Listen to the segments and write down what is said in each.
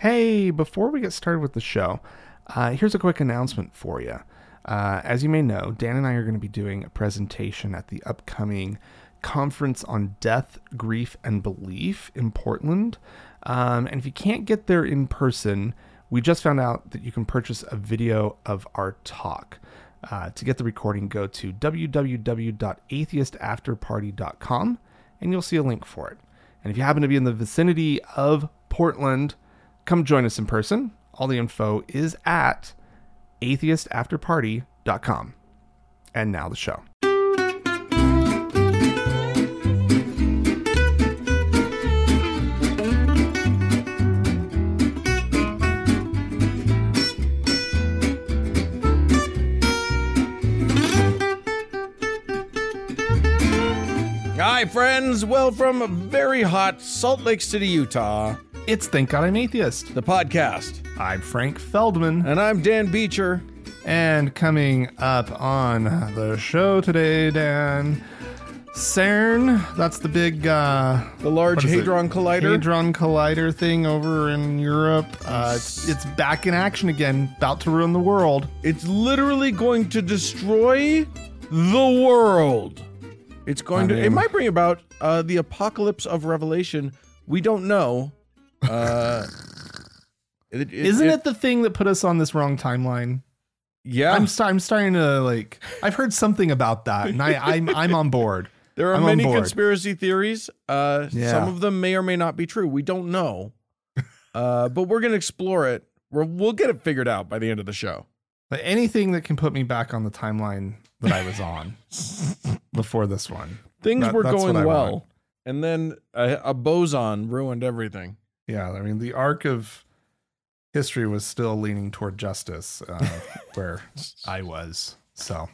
Hey, before we get started with the show, uh, here's a quick announcement for you. Uh, as you may know, Dan and I are going to be doing a presentation at the upcoming conference on death, grief, and belief in Portland. Um, and if you can't get there in person, we just found out that you can purchase a video of our talk. Uh, to get the recording, go to www.atheistafterparty.com and you'll see a link for it. And if you happen to be in the vicinity of Portland, come join us in person. All the info is at atheistafterparty.com. And now the show. Hi, friends. Well, from very hot Salt Lake City, Utah, It's Thank God I'm Atheist. the podcast. I'm Frank Feldman. And I'm Dan Beecher. And coming up on the show today, Dan, CERN. That's the big uh, The Large is it? Hadron Collider. Hadron Collider thing over in Europe. Uh, it's, it's back in action again, about to ruin the world. It's literally going to destroy the world. It's going I to. It might bring about uh, the apocalypse of Revelation. We don't know. Uh, it, Isn't it, the thing that put us on this wrong timeline? Yeah. I'm, sta- I'm starting to like. I've heard something about that, and I, I'm I'm on board. there are I'm many conspiracy theories. Uh, Yeah. Some of them may or may not be true. We don't know. uh, but we're going to explore it. We're, we'll get it figured out by the end of the show. But anything that can put me back on the timeline that I was on before this one. Things That- were going well, want. and then a, a boson ruined everything. Yeah, I mean the arc of history was still leaning toward justice, uh, where I was. So,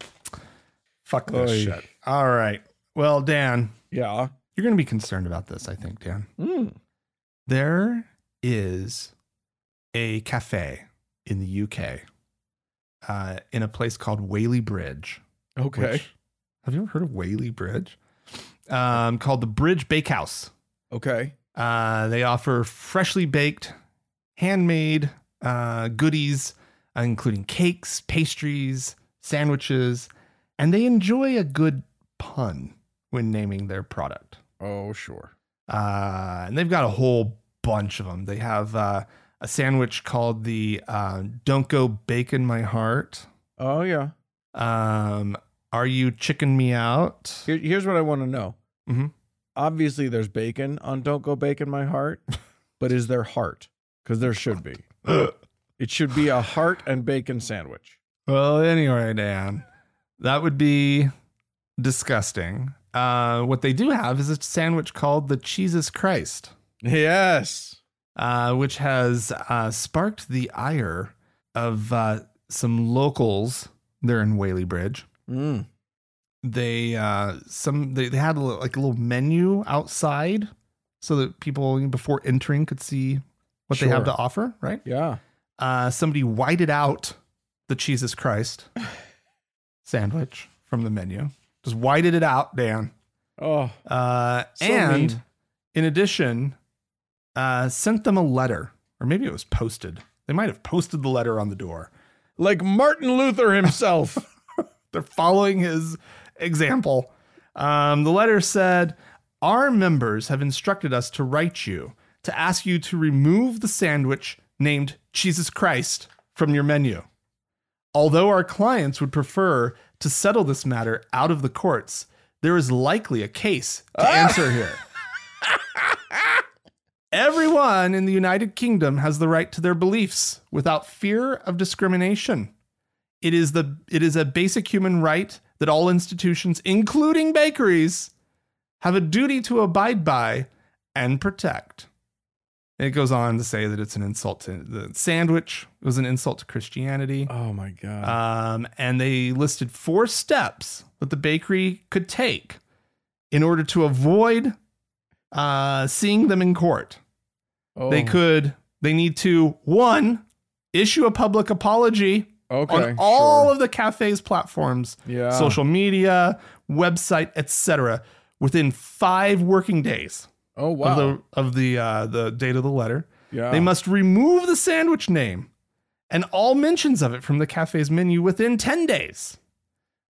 fuck this Oy. shit. All right. Well, Dan, Yeah. you're going to be concerned about this, I think, Dan. Mm. There is a cafe in the UK, uh, in a place called Whaley Bridge. Okay. which- have you ever heard of Whaley Bridge? Um, called the Bridge Bakehouse. okay. Uh, they offer freshly baked, handmade uh, goodies, uh, including cakes, pastries, sandwiches, and they enjoy a good pun when naming their product. Oh, sure. Uh, and they've got a whole bunch of them. They have uh, a sandwich called the uh, Don't Go Bacon My Heart. Oh, yeah. Um, Are You Chicken Me Out? Here, here's what I want to know. Mhm. Obviously, there's bacon on Don't Go Bacon My Heart, but is there heart? Because there should be. It should be a heart and bacon sandwich. Well, anyway, Dan, that would be disgusting. Uh, what they do have is a sandwich called the Jesus Christ, Yes. uh, which has uh, sparked the ire of uh, some locals there in Whaley Bridge. Mm. They uh, some they, they had a little, like a little menu outside so that people before entering could see what they have to offer. Right? Yeah. uh, somebody whited out the Jesus Christ sandwich from the menu. Just whited it out, Dan. Oh, Uh, So and mean. in addition, uh, sent them a letter, or maybe it was posted. They might have posted the letter on the door. like Martin Luther himself. They're following his example. Um, the letter said, Our members have instructed us to write you to ask you to remove the sandwich named Jesus Christ from your menu. Although our clients would prefer to settle this matter out of the courts, there is likely a case to answer here. Everyone in the United Kingdom has the right to their beliefs without fear of discrimination. It is the it is a basic human right that all institutions, including bakeries, have a duty to abide by and protect. It goes on to say that it's an insult to the sandwich It was an insult to Christianity. oh, my God. Um, and they listed four steps that the bakery could take in order to avoid uh, seeing them in court. oh. They could, they need to, one, issue a public apology okay, on all sure. of the cafe's platforms, yeah. social media, website, etc., within five working days Oh, wow. of the of the uh, the date of the letter. Yeah. They must remove the sandwich name and all mentions of it from the cafe's menu within 10 days.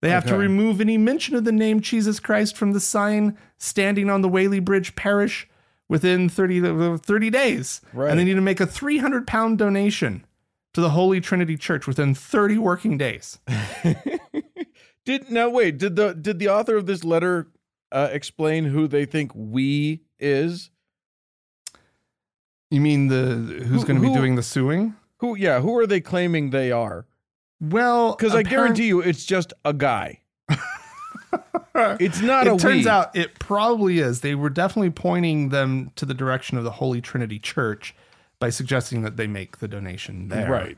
They have to remove any mention of the name Jesus Christ from the sign standing on the Whaley Bridge Parish within 30, uh, 30 days. Right. And they need to make a 300 pound donation to the Holy Trinity Church within 30 working days. Did now wait? Did the did the author of this letter uh, explain who they think we is? You mean the who's Who- going to be doing the suing? Who? Yeah, who are they claiming they are? Well, Because I guarantee you, it's just a guy. It's not a it turns we. out it probably is. They were definitely pointing them to the direction of the Holy Trinity Church by suggesting that they make the donation there. right.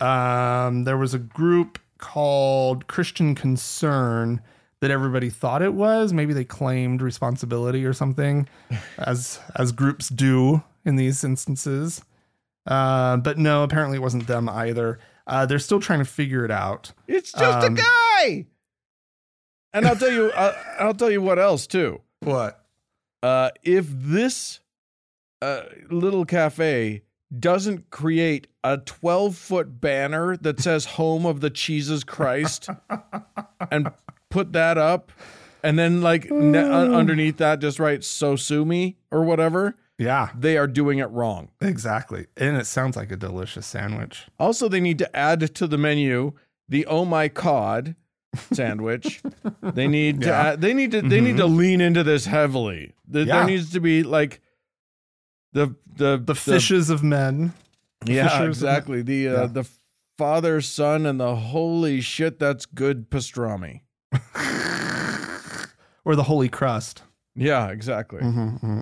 Um, there was a group called Christian Concern that everybody thought it was. Maybe they claimed responsibility or something, as as groups do in these instances. Uh, but no, apparently it wasn't them either. Uh, they're still trying to figure it out. It's just Um, a guy. And I'll tell you, uh, I'll tell you what else too. What? Uh, if this uh, little cafe doesn't create a 12 foot banner that says home of the Jesus Christ and put that up and then like ne- underneath that just write so sue me or whatever Yeah, they are doing it wrong. Exactly. And it sounds like a delicious sandwich. also they need to add to the menu the oh my cod sandwich. They need to add, they need to they need to lean into this heavily. There- Yeah. there needs to be like the the The fishes of men. Yeah, exactly. The uh, Yeah. the Father, Son, and the holy shit. That's good pastrami. or the holy crust. Yeah, exactly. Mm-hmm,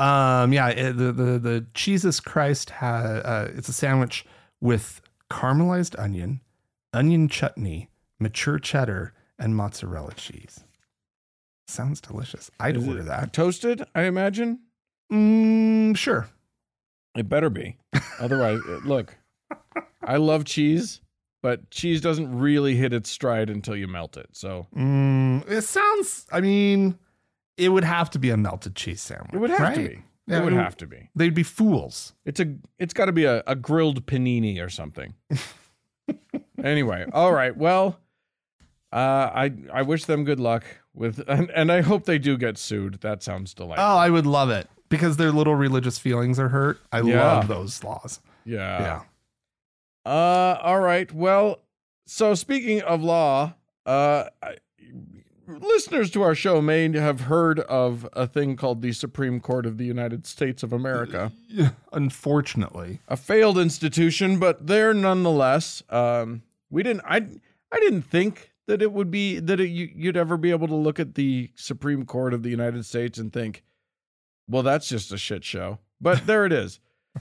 Um, yeah, it, the the the Jesus Christ has uh, it's a sandwich with caramelized onion, onion chutney, mature cheddar, and mozzarella cheese. Sounds delicious. I'd Is order that. Toasted, I imagine. Mm, sure. It better be. Otherwise, uh, look, I love cheese, but cheese doesn't really hit its stride until you melt it. So Mm, it sounds. I mean, it would have to be a melted cheese sandwich. it would have to be. Yeah, it would have to be. They'd be fools. It's a. It's got to be a, a grilled panini or something. anyway, all right. Well, uh, I I wish them good luck with, and, and I hope they do get sued. That sounds delightful. Oh, I would love it because their little religious feelings are hurt. I Yeah. love those laws. yeah. yeah. Uh. All right. Well. So speaking of law, uh, I, listeners to our show may have heard of a thing called the Supreme Court of the United States of America. Unfortunately. a failed institution, but there nonetheless. Um, we didn't. I I didn't think that it would be that it, you, you'd ever be able to look at the Supreme Court of the United States and think, well, that's just a shit show. But there it is.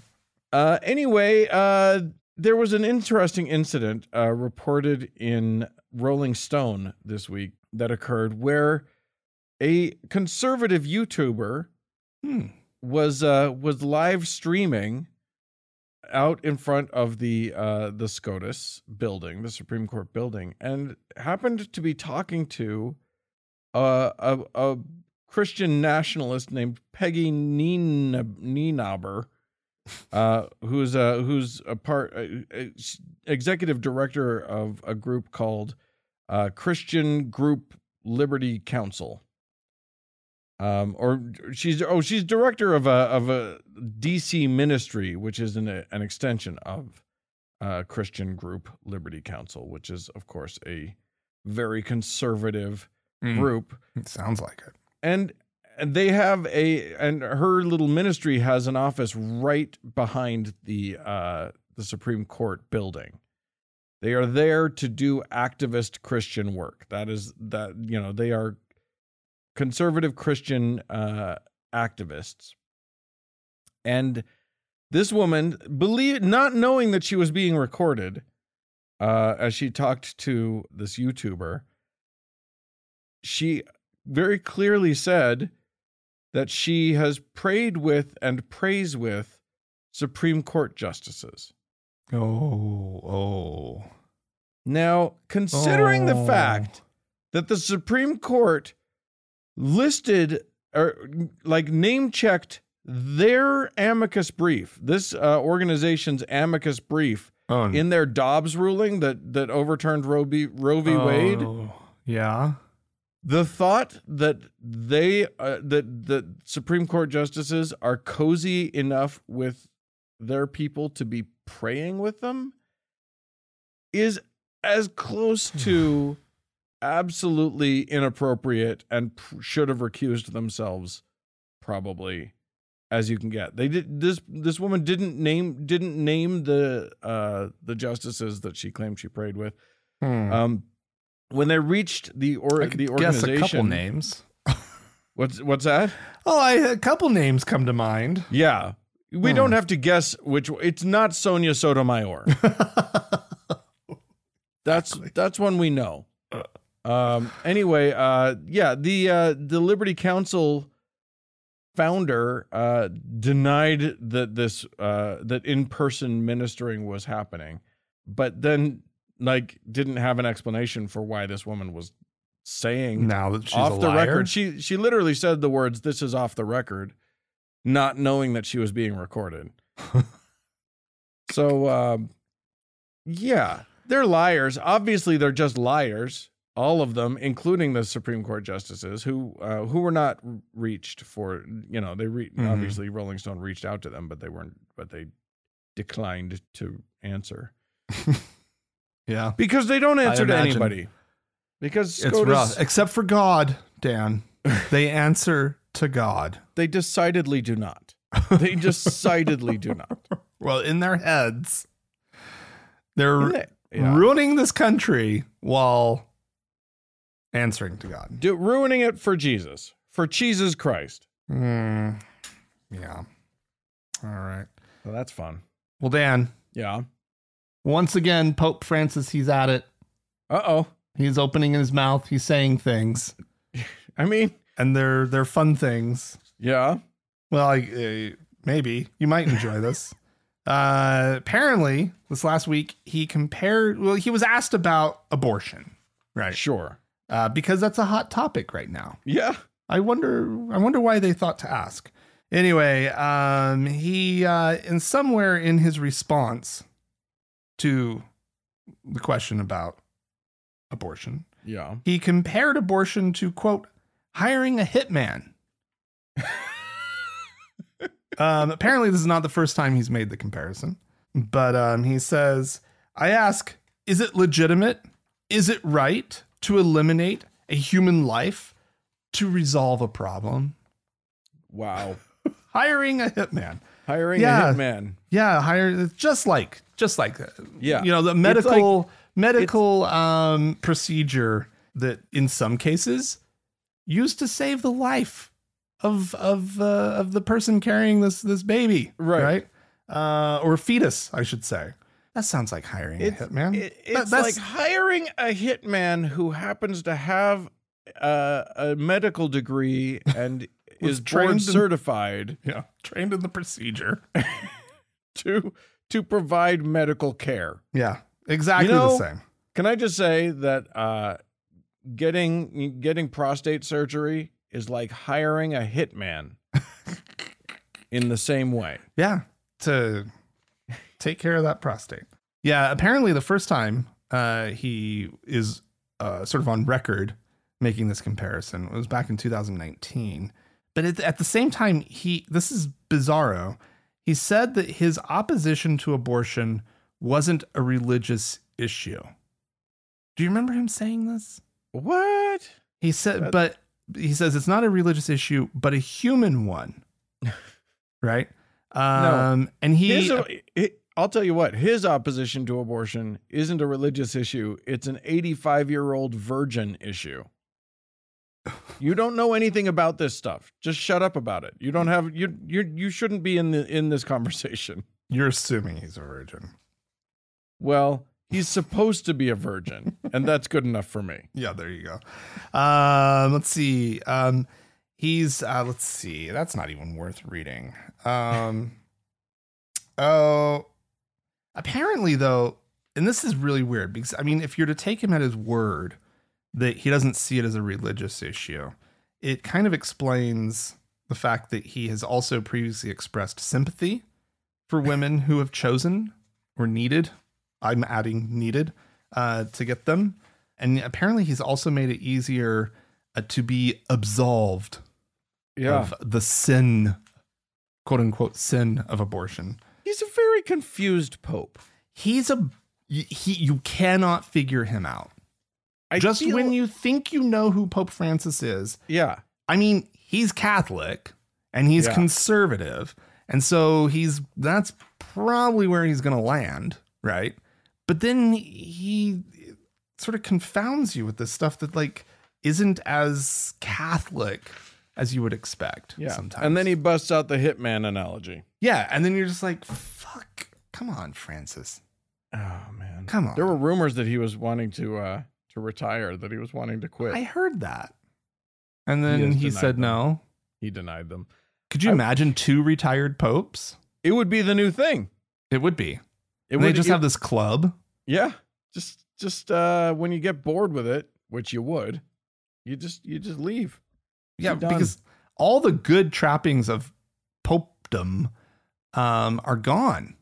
Uh, anyway, uh, there was an interesting incident uh, reported in Rolling Stone this week that occurred where a conservative YouTuber Hmm. was uh was live streaming out in front of the uh the SCOTUS building, the Supreme Court building, and happened to be talking to uh, a a Christian nationalist named Peggy Nienaber, uh, who's uh who's a part uh, executive director of a group called uh, Christian Group Liberty Counsel um or she's oh she's director of a of a DC ministry which is an an extension of uh Christian group Liberty Counsel which is of course a very conservative Mm. group It sounds like it. And they have a and her little ministry has an office right behind the uh the Supreme Court building. They are there to do activist Christian work. That is that you know, they are conservative Christian uh activists. And this woman believe not knowing that she was being recorded uh as she talked to this YouTuber she very clearly said that she has prayed with and prays with Supreme Court justices. Oh, oh. Now, considering the Oh. fact that the Supreme Court listed or like name checked their amicus brief, this uh, organization's amicus brief Oh, in their Dobbs ruling that that overturned Roe v. Roe v. Wade, oh, Yeah. The thought that they uh, that the Supreme Court justices are cozy enough with their people to be praying with them is as close to absolutely inappropriate and p- should have recused themselves probably as you can get. They did this this woman didn't name didn't name the uh the justices that she claimed she prayed with. Hmm. Um when they reached the or the guess a couple names. What's what's that? Oh, I, a couple names come to mind. Yeah. We Hmm. don't have to guess which it's not Sonia Sotomayor. That's that's one we know. Um anyway, uh yeah, the uh the Liberty Counsel founder uh denied that this uh that in-person ministering was happening, but then like didn't have an explanation for why this woman was saying now that she's off the liar. record. She she literally said the words "This is off the record," not knowing that she was being recorded. so, um, yeah, they're liars. Obviously, they're just liars. All of them, including the Supreme Court justices, who uh, who were not reached for. You know, they re- Mhm. obviously Rolling Stone reached out to them, but they weren't. But they declined to answer yeah. because they don't answer to anybody. Because It's SCOTUS, rough. Except for God, Dan. They answer to God. they decidedly do not. They decidedly do not. Well, in their heads, they're Isn't? Yeah. ruining this country while answering to God. Do, ruining it for Jesus, for Jesus Christ. Hmm. yeah. All right. So that's fun. Well, Dan, Yeah. Once again, Pope Francis, he's at it. Uh oh. He's opening his mouth. He's saying things, I mean, and they're they're fun things. yeah. Well, I, uh, maybe you might enjoy this. Uh, apparently, this last week he compared. Well, he was asked about abortion, right? Sure. Uh, because that's a hot topic right now. Yeah. I wonder. I wonder why they thought to ask. Anyway, um, he uh, in somewhere in his response to the question about abortion, Yeah. he compared abortion to quote hiring a hitman. um, apparently, this is not the first time he's made the comparison, but um, he says, "I ask, is it legitimate? Is it right to eliminate a human life to resolve a problem? Wow. Hiring a hitman, Hiring Yeah. a hitman. yeah, hire just like just like that. Yeah. you know the medical medical um procedure that in some cases used to save the life of of uh, of the person carrying this this baby Right. right uh or fetus i should say that sounds like hiring It's, a hitman it- it's that's- like hiring a hitman who happens to have uh, a medical degree and is trained board in- certified yeah trained in the procedure to to provide medical care. yeah exactly You know- the same Can I just say that uh, getting getting prostate surgery is like hiring a hitman in the same way. Yeah, to take care of that prostate. Yeah, apparently the first time uh, he is uh, sort of on record making this comparison it was back in 2019. But at, at the same time, he this is bizarro. He said that his opposition to abortion wasn't a religious issue. Do you remember him saying this? What? He said, but he says it's not a religious issue, but a human one. right? Um, and he His, it- I'll tell you what. His opposition to abortion isn't a religious issue. It's an 85 year old virgin issue. You don't know anything about this stuff. Just shut up about it. You don't have you you you shouldn't be in the in this conversation. you're assuming he's a virgin. Well, he's supposed to be a virgin, and that's good enough for me. Yeah, there you go. Um, let's see. Um, he's uh, let's see. That's not even worth reading. Um, oh, apparently though, and this is really weird because I mean, if you're to take him at his word that he doesn't see it as a religious issue, it kind of explains the fact that he has also previously expressed sympathy for women who have chosen or needed, I'm adding needed, uh, to get them. And apparently he's also made it easier uh, to be absolved Yeah. of the sin, quote unquote, sin of abortion. He's a very confused pope. He's a, he, you cannot figure him out. I Just feel- when you think you know who Pope Francis is, Yeah. I mean, he's Catholic and he's Yeah. conservative. And so he's that's probably where he's going to land, right? But then he sort of confounds you with this stuff that like isn't as Catholic as you would expect Yeah. sometimes. And then he busts out the hitman analogy. Yeah, and then you're just like, "Fuck, come on, Francis. Oh man. Come on." There were rumors that he was wanting to uh to retire, that he was wanting to quit. I heard that. And then has he, said them. no. he denied them. Could you I- imagine two retired popes? It would be the new thing. It would be. It And they would just it- have this club. Yeah. Just just uh when you get bored with it, which you would, you just you just leave. Yeah, because all the good trappings of popedom um, are gone.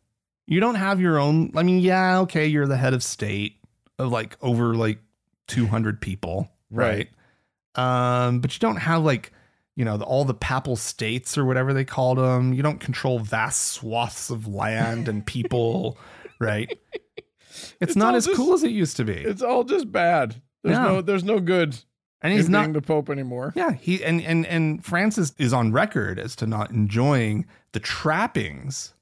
You don't have your own. I mean, yeah, okay, you're the head of state of like over like 200 people, right? Um, but you don't have like you know the, all the papal states or whatever they called them. You don't control vast swaths of land and people, right? It's, It's not as just- cool as it used to be. It's all just bad. There's Yeah. no there's no good And he's not the Pope anymore. Yeah, he and and and Francis is on record as to not enjoying the trappings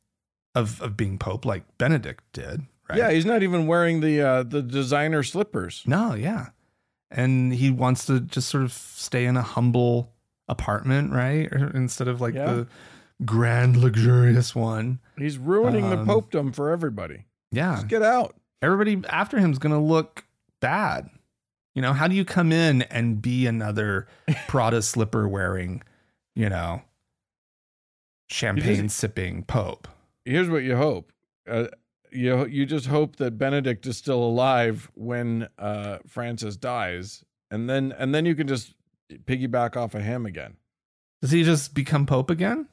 of of being pope like Benedict did. Right? Yeah, he's not even wearing the uh the designer slippers. No, yeah. And he wants to just sort of stay in a humble apartment, right? Instead of like Yeah. the grand luxurious one. He's ruining Um, the popedom for everybody. Yeah. Just get out. Everybody after him is going to look bad. You know, how do you come in and be another Prada slipper wearing, you know, champagne sipping pope? Here's what you hope. Uh, you you just hope that Benedict is still alive when uh Francis dies, and then and then you can just piggyback off of him again. Does he just become pope again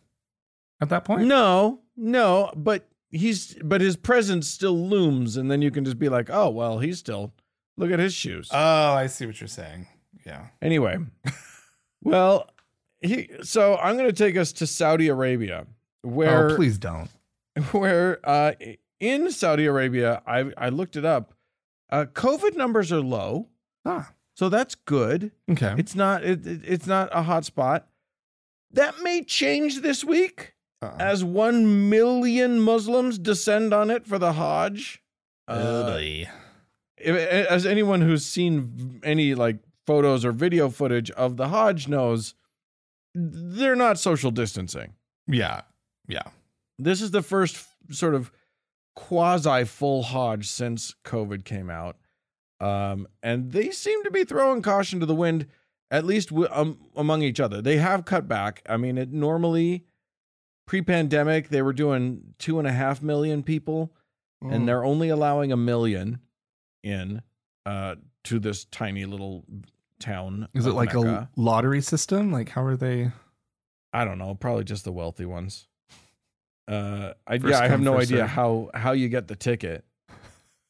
at that point? No, no, but he's but his presence still looms, and then you can just be like, oh well, he's still look at his shoes. Oh, I see what you're saying. Yeah. Anyway, well, he so I'm going to take us to Saudi Arabia, where oh, please don't. where uh, in Saudi Arabia, I I looked it up. Uh, COVID numbers are low, Ah, so that's good. okay. It's not it, it- it's not a hot spot. That may change this week Uh-oh. as one million Muslims descend on it for the Hajj. Uh, if- as anyone who's seen any like photos or video footage of the Hajj knows, they're not social distancing. yeah. Yeah. This is the first f- sort of quasi full Hajj since COVID came out. Um, and they seem to be throwing caution to the wind, at least w- um, among each other. They have cut back. I mean, it normally pre pandemic, they were doing two and a half million people Mm. and they're only allowing a million in uh to this tiny little town. Is it like Mecca. a lottery system? Like how are they? I don't know, probably just the wealthy ones. Uh I First yeah, I have no idea serve. how how you get the ticket.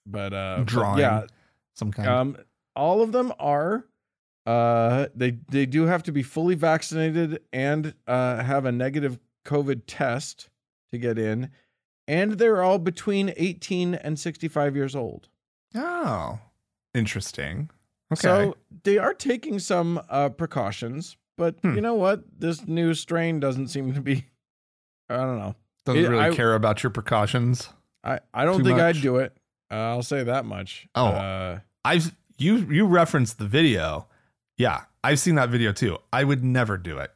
But uh but Drawing. yeah, Some kind. um all of them are uh they they do have to be fully vaccinated and uh have a negative COVID test to get in and they're all between 18 and 65 years old. oh, interesting. Okay. So they are taking some uh, precautions, but Hmm. you know what? This new strain doesn't seem to be. I don't know. Doesn't it- really I- care about your precautions. I, I don't think I'd do it. Uh, I'll say that much. Oh. Uh, I've you you referenced the video. Yeah, I've seen that video too. I would never do it.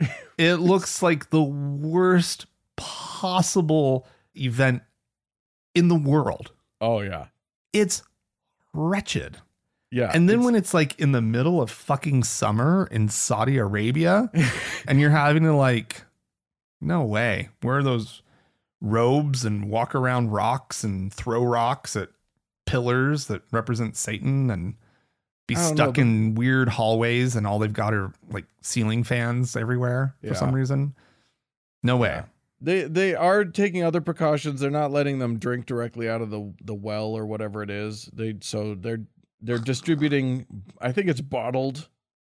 it looks like the worst possible event in the world. oh yeah, It's wretched. yeah. And then it's- when it's like in the middle of fucking summer in Saudi Arabia and you're having to like no way. Wear those robes and walk around rocks and throw rocks at pillars that represent Satan and be don't know, stuck in weird hallways and all they've got are like ceiling fans everywhere for some reason. No way. Yeah. They they are taking other precautions. They're not letting them drink directly out of the the well or whatever it is. They so they're they're distributing. I think it's bottled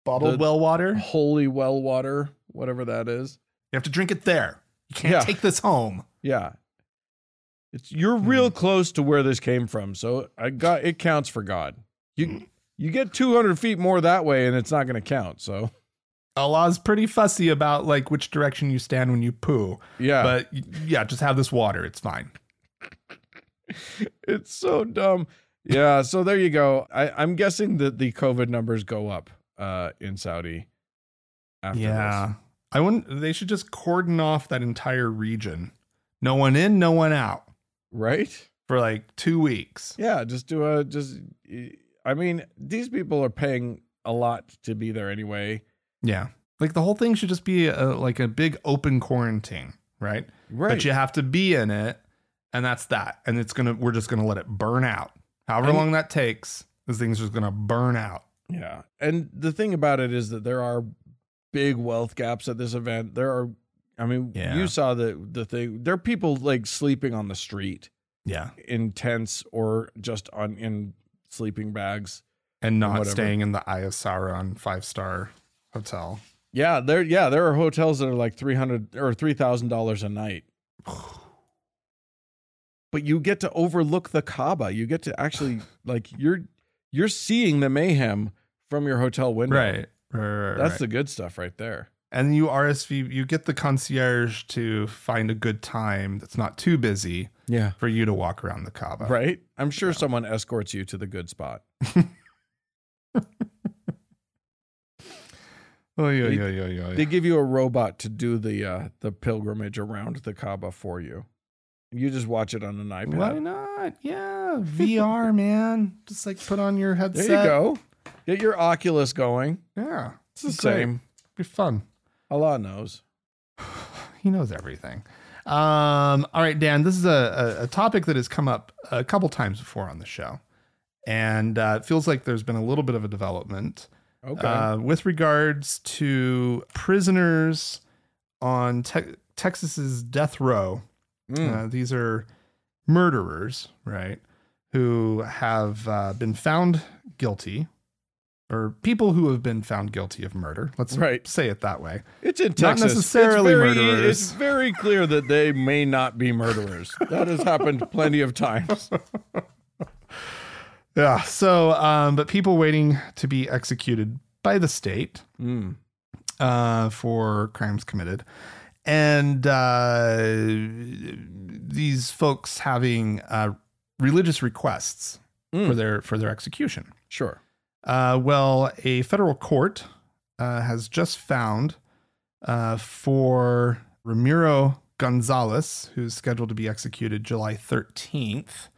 Bottled well water. holy well water, whatever that is. You have to drink it there. You can't Yeah. take this home. Yeah, it's you're Hmm. real close to where this came from. So I got it counts for God. You you get 200 feet more that way, and it's not going to count. So Allah's pretty fussy about like which direction you stand when you poo. yeah, But yeah, just have this water. It's fine. it's so dumb. Yeah, so there you go. I, I'm guessing that the COVID numbers go up uh, in Saudi after yeah. I wouldn't they should just cordon off that entire region. No one in, no one out right? for like 2 weeks. Yeah, just do a just. I mean, these people are paying a lot to be there anyway. Yeah. Like the whole thing should just be a, like a big open quarantine, right? Right. But you have to be in it and that's that. And it's going to we're just going to let it burn out. However And- long that takes, this thing's just going to burn out. Yeah. And the thing about it is that there are big wealth gaps at this event. There are I mean, Yeah. you saw the the thing. There are people like sleeping on the street Yeah. in tents or just on in sleeping bags. And not staying in the Ayasaran five-star hotel. Yeah, there yeah, there are hotels that are like 300 or $3,000 a night. But you get to overlook the Kaaba. You get to actually like you're you're seeing the mayhem from your hotel window. Right. Right, right, That's right. the good stuff right there. and you RSV, you get the concierge to find a good time that's not too busy Yeah. for you to walk around the Kaaba. Right? I'm sure someone escorts you to the good spot. Oh yeah, They- yeah, yeah, yeah. They give you a robot to do the uh the pilgrimage around the Kaaba for you. You just watch it on an iPad. Why not? Yeah, VR, man. Just like put on your headset. There you go. Get your Oculus going. Yeah, It's the same. be fun. Allah knows. He knows everything. Um, all right, Dan. This is a, a, a topic that has come up a couple times before on the show, and uh, it feels like there's been a little bit of a development. Okay. uh, with regards to prisoners on te- Texas's death row. Mm. Uh, these are murderers, right? Who have uh, been found guilty, or people who have been found guilty of murder. Let's Right. say it that way. It's in Texas. Not necessarily it's very, murderers. It's very clear that they may not be murderers. that has happened plenty of times. Yeah. So, um, but people waiting to be executed by the state Mm. uh, for crimes committed, and uh, these folks having uh, religious requests Mm. for their for their execution. Sure. Uh, well, a federal court uh, has just found uh, for Ramiro Gonzalez, who's scheduled to be executed July 13th.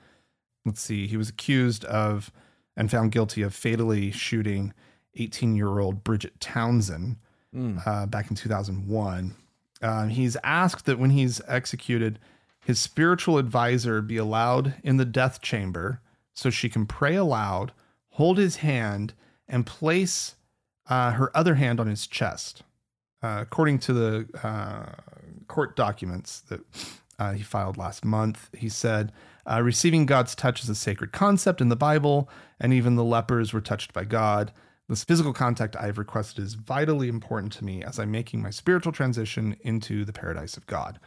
Let's see, he was accused of and found guilty of fatally shooting 18 year old Bridget Townsend Mm. uh, back in 2001. Um, he's asked that when he's executed, his spiritual advisor be allowed in the death chamber so she can pray aloud, hold his hand, and place uh, her other hand on his chest. Uh, according to the uh, court documents that uh, he filed last month, he said, uh, Receiving God's touch is a sacred concept in the Bible, and even the lepers were touched by God. This physical contact I have requested is vitally important to me as I'm making my spiritual transition into the paradise of God.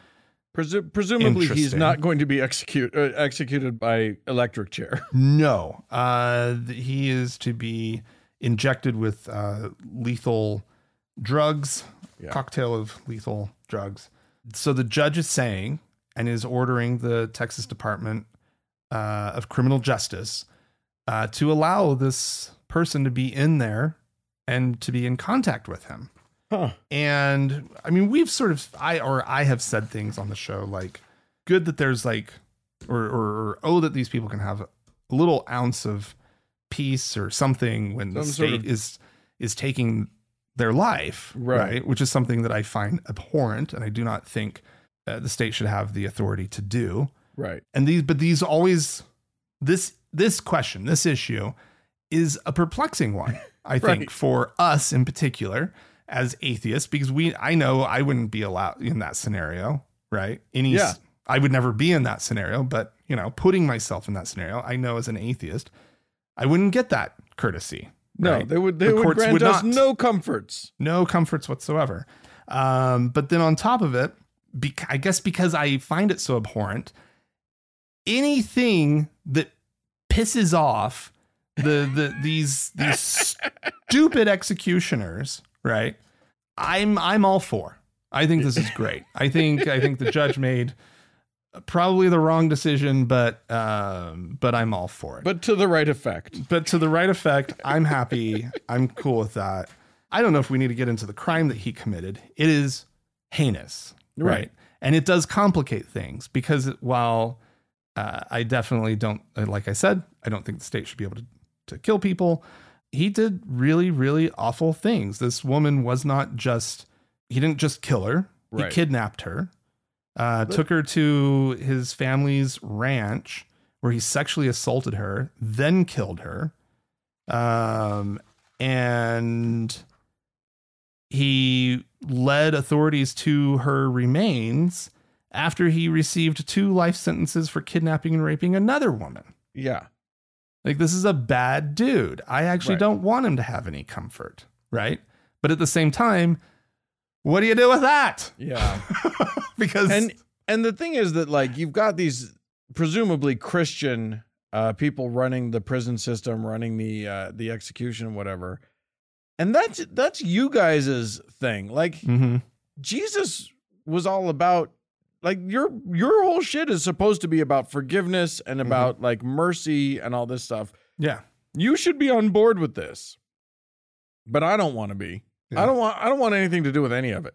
Presu- presumably, he's not going to be execute, uh, executed by electric chair. No, uh, he is to be injected with uh, lethal drugs, Yeah. cocktail of lethal drugs. So the judge is saying and is ordering the Texas Department uh, of Criminal Justice uh, to allow this person to be in there and to be in contact with him. Huh. And I mean, we've sort of I or I have said things on the show like, good that there's like, or or, or oh that these people can have a little ounce of peace or something when the Some sort state of- is is taking their life, Right. right. Which is something that I find abhorrent, and I do not think uh, the state should have the authority to do. Right. And these, but these always this this question, this issue is a perplexing one, I think, for us in particular as atheists, because we I know I wouldn't be allowed in that scenario, right? Any Yeah. I would never be in that scenario, but you know, putting myself in that scenario, I know as an atheist, I wouldn't get that courtesy. No, right? they would they The would grant would us not. no comforts. no comforts whatsoever. Um, but then on top of it, bec- I guess because I find it so abhorrent, anything that pisses off the the these these stupid executioners, right? I'm I'm all for. I think this is great. I think I think the judge made probably the wrong decision, but um, but I'm all for it But to the right effect. but to the right effect, I'm happy. I'm cool with that. I don't know if we need to get into the crime that he committed. It is heinous, right? Right. And it does complicate things because while uh, I definitely don't, like I said, I don't think the state should be able to, to kill people. He did really, really awful things. This woman was not just, he didn't just kill her, Right. he kidnapped her, uh, took her to his family's ranch where he sexually assaulted her, then killed her. Um, and he led authorities to her remains after he received two life sentences for kidnapping and raping another woman. Yeah. Like, this is a bad dude. I actually Right. don't want him to have any comfort, right? But at the same time, what do you do with that? Yeah. because and and the thing is that like you've got these presumably Christian uh, people running the prison system, running the uh, the execution, whatever, and that's that's you guys' thing. Like Mhm. Jesus was all about like your your whole shit is supposed to be about forgiveness and about like mercy and all this stuff. yeah, You should be on board with this. But I don't want to be. Yeah. I don't want I don't want anything to do with any of it.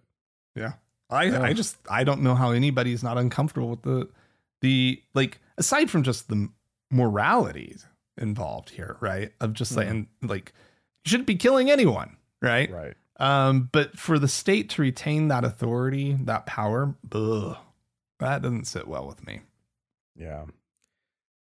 Yeah. I, Yeah. I just I don't know how anybody's not uncomfortable with the the like aside from just the morality involved here, right? Of just like Mhm. and like you shouldn't be killing anyone, right? Right. Um, but for the state to retain that authority, that power, ugh, that doesn't sit well with me. Yeah.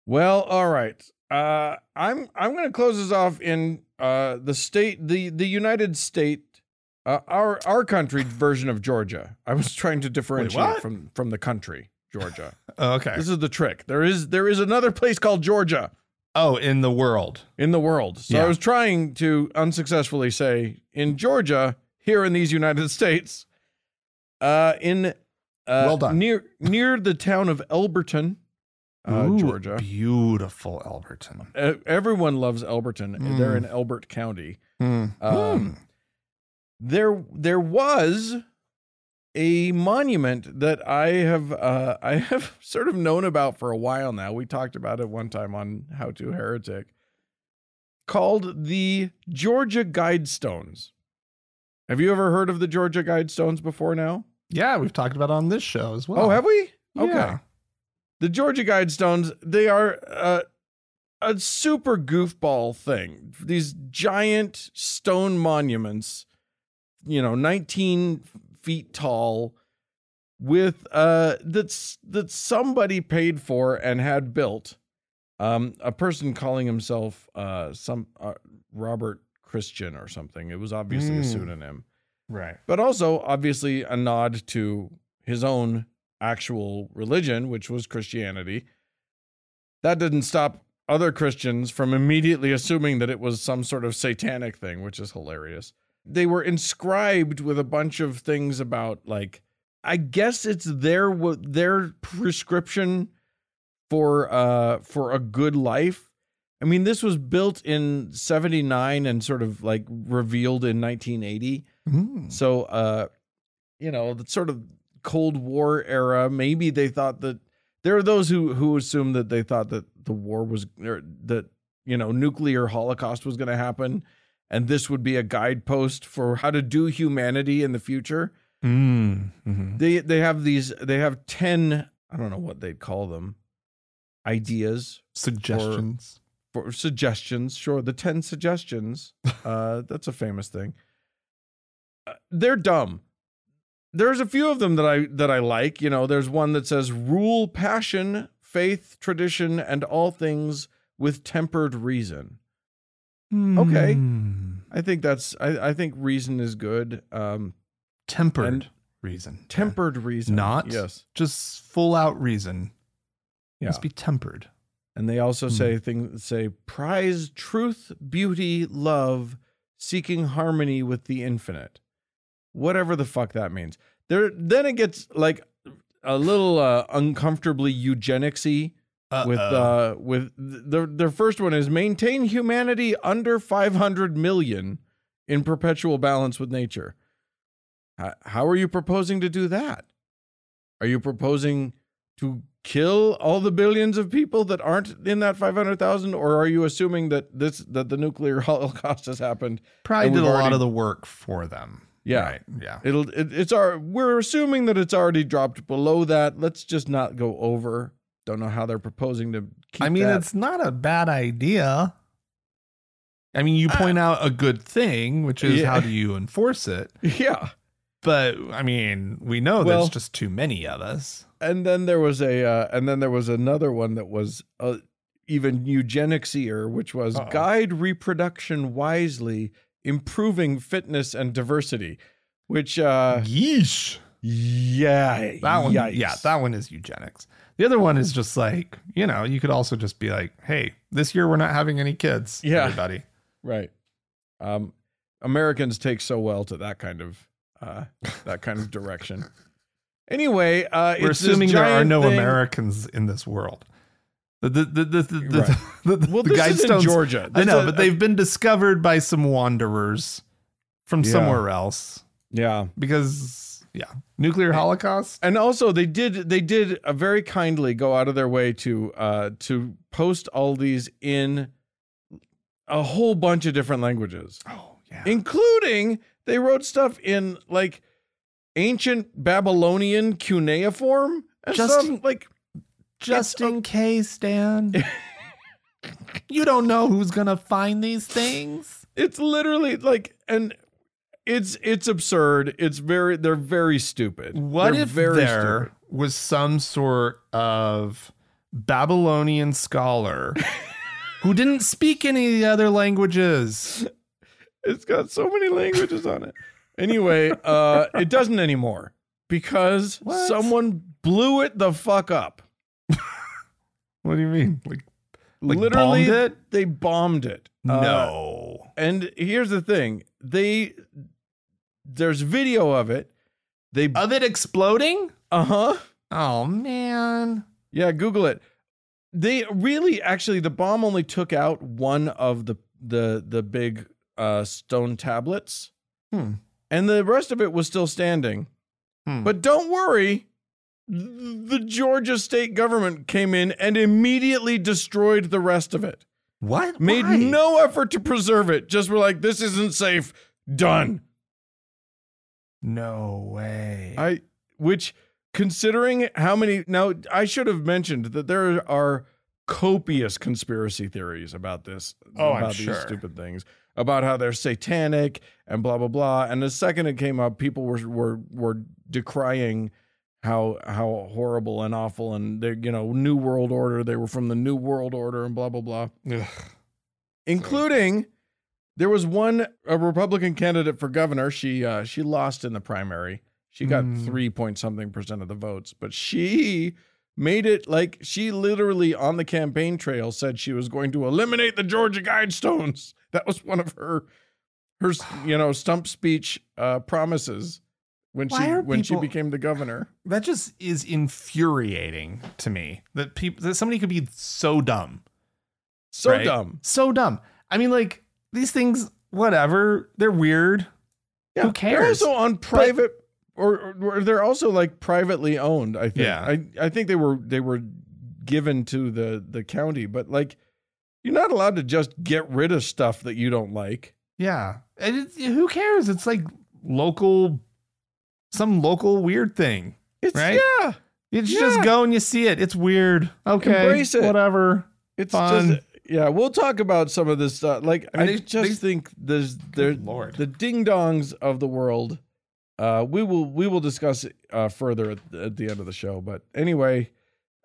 Well, all right. Uh, I'm I'm going to close this off in uh, the state, the the United State, uh, our our country version of Georgia. I was trying to differentiate what? from from the country Georgia. Oh, okay. this is the trick. There is there is another place called Georgia Oh, in the world. in the world. So Yeah. I was trying to unsuccessfully say in Georgia, here in these United States, uh, in uh, Well done. near near the town of Elberton, uh, Ooh, Georgia. Beautiful Elberton. Uh, everyone loves Elberton. They're Mm. in Elbert County. Hmm. Um, There, there was a monument that I have, uh, I have sort of known about for a while now. We talked about it one time on How to Heretic, called the Georgia Guidestones. Have you ever heard of the Georgia Guidestones before now? Yeah, we've talked about it on this show as well. oh, have we? Okay. Yeah. The Georgia Guidestones, they are uh, a super goofball thing. These giant stone monuments, you know, 19 feet tall, with uh that's that somebody paid for and had built. Um, a person calling himself uh some uh, Robert Christian or something. It was obviously a Mm. pseudonym Right. but also obviously a nod to his own actual religion, which was Christianity. That didn't stop other Christians from immediately assuming that it was some sort of satanic thing, which is hilarious. They were inscribed with a bunch of things about like I guess it's their their prescription for uh for a good life. I mean, this was built in 79 and sort of like revealed in 1980. Mm. So, uh, you know, the sort of Cold War era, maybe they thought that there are those who who assume that they thought that the war was or that you know nuclear holocaust was going to happen, and this would be a guidepost for how to do humanity in the future. Mm. Mhm. They they have these they have ten I don't know what they'd call them ideas Suggestions. for suggestions. Sure, the 10 suggestions. Uh, that's a famous thing. Uh, they're dumb. There's a few of them that I that I like. You know, there's one that says rule passion, faith, tradition, and all things with tempered reason. Okay. Hmm. I think that's I, I think reason is good. Um, Tempered reason. tempered reason, Not yes, Just full out reason. yeah. Must be tempered. And they also Hmm. say things say prize truth, beauty, love, seeking harmony with the infinite. Whatever the fuck that means. There then it gets like a little uh, uncomfortably eugenicsy with uh with their their first one is maintain humanity under 500 million in perpetual balance with nature. How, how are you proposing to do that? Are you proposing to kill all the billions of people that aren't in that 500,000 or are you assuming that this that the nuclear holocaust has happened? probably did a we've lot of the work for them. Yeah. Right. Yeah. It'll it, it's our we're assuming that it's already dropped below that. Let's just not go over. Don't know how they're proposing to keep I mean, that. it's not a bad idea. I mean, you point out a good thing, which is Yeah. how do you enforce it? yeah. But I mean, we know Well- there's just too many of us. and then there was a uh, and then there was another one that was uh, even eugenicier which was Uh-oh. guide reproduction wisely improving fitness and diversity which uh Yeesh. yeah That one, yikes. yeah, that one is eugenics. The other one is just like, you know, you could also just be like, hey, this year we're not having any kids. Yeah. Everybody. right um americans take so well to that kind of uh that kind of direction anyway uh We're assuming there are no thing- Americans in this world. The the the the, the, Right. the, the, well the this is in Guidestones- georgia I know, is- but they've been discovered by some wanderers from Yeah. somewhere else yeah because yeah, nuclear holocaust. and also they did they did uh, very kindly go out of their way to uh to post all these in a whole bunch of different languages Oh yeah, including they wrote stuff in like ancient babylonian cuneiform and Just in- like just it's in case, Dan. you don't know who's gonna find these things. it's literally like and it's it's absurd it's very they're very stupid What They're if there stupid. was some sort of Babylonian scholar who didn't speak any of the other languages? It's got so many languages on it. Anyway, uh, it doesn't anymore because What? someone blew it the fuck up. What do you mean? Like, like Literally, bombed it? they bombed it. Uh, No. and here's the thing: they there's video of it. They of it exploding? uh huh. Oh man. Yeah, Google it. They really actually the bomb only took out one of the the the big uh, stone tablets, Hmm. and the rest of it was still standing. Hmm. But don't worry, the Georgia state government came in and immediately destroyed the rest of it. what? Made Why? no effort to preserve it. Just were like, this isn't safe. Done. No way. I which considering how many now I should have mentioned that there are copious conspiracy theories about this Oh, I'm about sure. these stupid things about how they're satanic and blah blah blah and the second it came up people were were were decrying how how horrible and awful and they you know new world order they were from the new world order and blah blah blah Ugh. including there was one a Republican candidate for governor. She uh, she lost in the primary. She got Hmm. three point something percent of the votes, but she made it like she literally on the campaign trail said she was going to eliminate the Georgia Guidestones. That was one of her her you know stump speech uh, promises when Why she when she became the governor. That just is infuriating to me that people that somebody could be so dumb. So Right. dumb. So dumb. I mean, like these things, whatever. They're weird. Yeah, Who cares? They're also on private, or, or, or they're also like privately owned. I think. Yeah. I I think they were they were given to the the county, but like you're not allowed to just get rid of stuff that you don't like. Yeah. And it, who cares? It's like local, some local weird thing. It's Right? yeah. You just go and you see it. It's weird. Okay. Embrace it. Whatever. It's Fun. just yeah. We'll talk about some of this stuff. Like I, they- just they- think there's there Lord. the ding dongs of the world. Uh, we will we will discuss it uh, further at, the- at the end of the show. But anyway,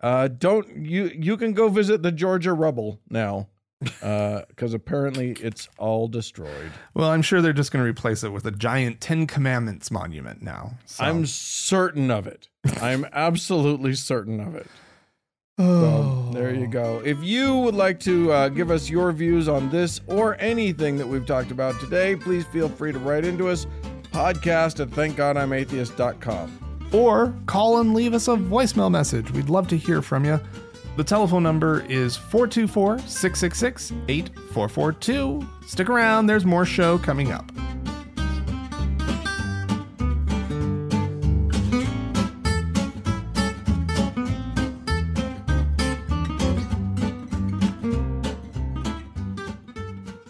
uh, don't you you can go visit the Georgia rubble now. Because apparently it's all destroyed. Well, I'm sure they're just going to replace it with a giant Ten Commandments monument now. So. I'm certain of it. I'm absolutely certain of it. oh, So there you go. If you would like to uh, give us your views on this or anything that we've talked about today, please feel free to write into us. Podcast at thankgodimatheist.com. Or call and leave us a voicemail message. We'd love to hear from you. The telephone number is 424 666 8442. Stick around, there's more show coming up.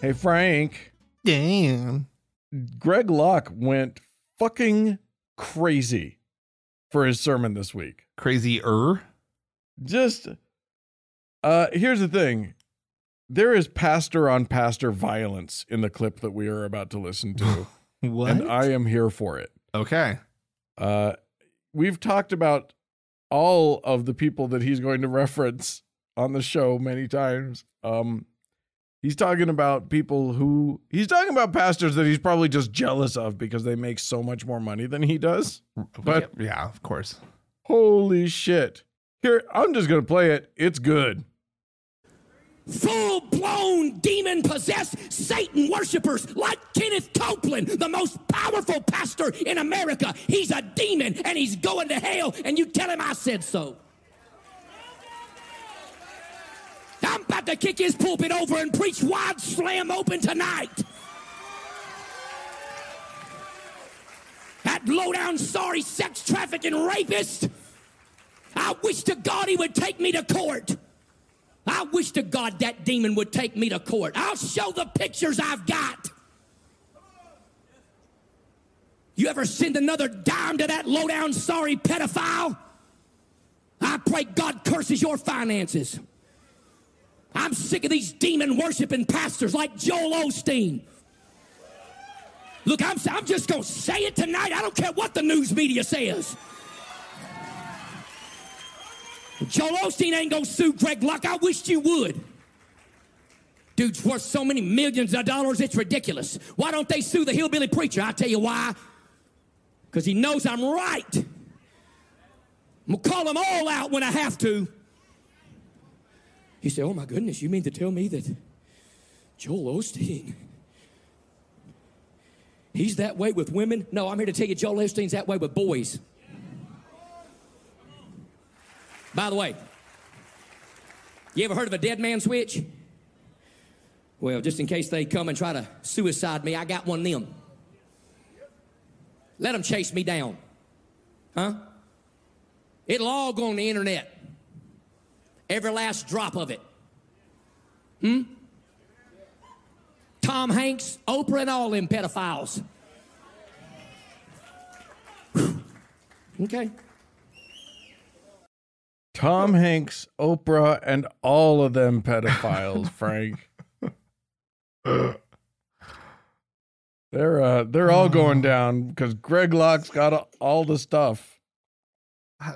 Hey, Frank. Damn. Greg Locke went fucking crazy for his sermon this week. Crazy er. Just uh here's the thing. There is pastor on pastor violence in the clip that we are about to listen to, What? and I am here for it. okay. Uh we've talked about all of the people that he's going to reference on the show many times. Um he's talking about people who he's talking about pastors that he's probably just jealous of because they make so much more money than he does. But- yeah, of course. Holy shit. Here, I'm just going to play it. It's good. Full blown demon possessed Satan worshippers like Kenneth Copeland, the most powerful pastor in America. He's a demon and he's going to hell, and you tell him I said so. I'm about to kick his pulpit over and preach wide slam open tonight. That low down, sorry sex trafficking rapist. I wish to God he would take me to court. I wish to God that demon would take me to court. I'll show the pictures I've got. You ever send another dime to that low down, sorry pedophile? I pray God curses your finances. I'm sick of these demon worshiping pastors like Joel Osteen. Look, I'm, I'm just going to say it tonight. I don't care what the news media says. Joel Osteen ain't gonna sue Greg Locke. I wished you would. Dude's worth so many millions of dollars, it's ridiculous. Why don't they sue the hillbilly preacher? I'll tell you why. Because he knows I'm right. I'm gonna call them all out when I have to. He said, Oh my goodness, you mean to tell me that Joel Osteen, he's that way with women? No, I'm here to tell you Joel Osteen's that way with boys. By the way, you ever heard of a dead man switch? Well, just in case they come and try to suicide me, I got one of them. Let them chase me down. Huh? It'll all go on the internet. Every last drop of it. Hmm? Tom Hanks, Oprah, and all them pedophiles. Whew. Okay. Tom Hanks, Oprah, and all of them pedophiles, Frank. They're uh they're all going down because Greg Locke's got a- all the stuff.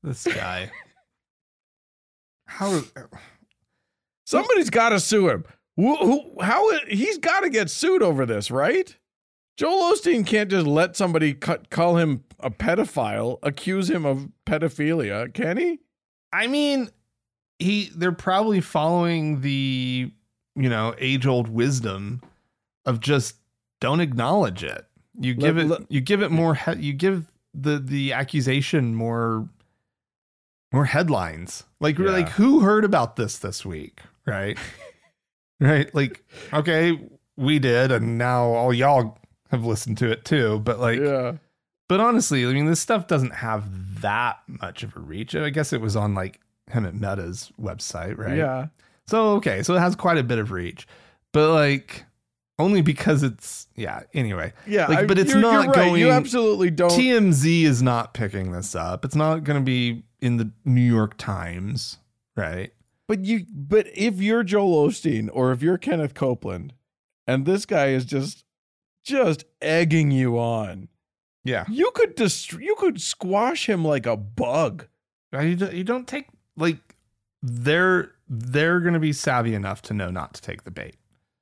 This guy. How? Somebody's got to sue him. Who, who, how he's got to get sued over this, right? Joel Osteen can't just let somebody cut, call him a pedophile, accuse him of pedophilia, can he? I mean, he. They're probably following the, you know, age old wisdom of just don't acknowledge it. You give Let- it. let- you give it more. He, you give the the accusation more. More headlines. Like, Yeah. like who heard about this this week? Right. right. Like, okay, we did, and now all y'all have listened to it too. But like, yeah. But honestly, I mean, this stuff doesn't have that much of a reach. I guess it was on like Hemant Mehta's website, right? Yeah. So okay, so it has quite a bit of reach, but like only because it's yeah. Anyway, Yeah. Like, but it's you're- not you're right. You absolutely don't. TMZ is not picking this up. It's not going to be in the New York Times, right? But you but if you're Joel Osteen or if you're Kenneth Copeland and this guy is just just egging you on, Yeah, you could dist- you could squash him like a bug. you don't, take like they're they're going to be savvy enough to know not to take the bait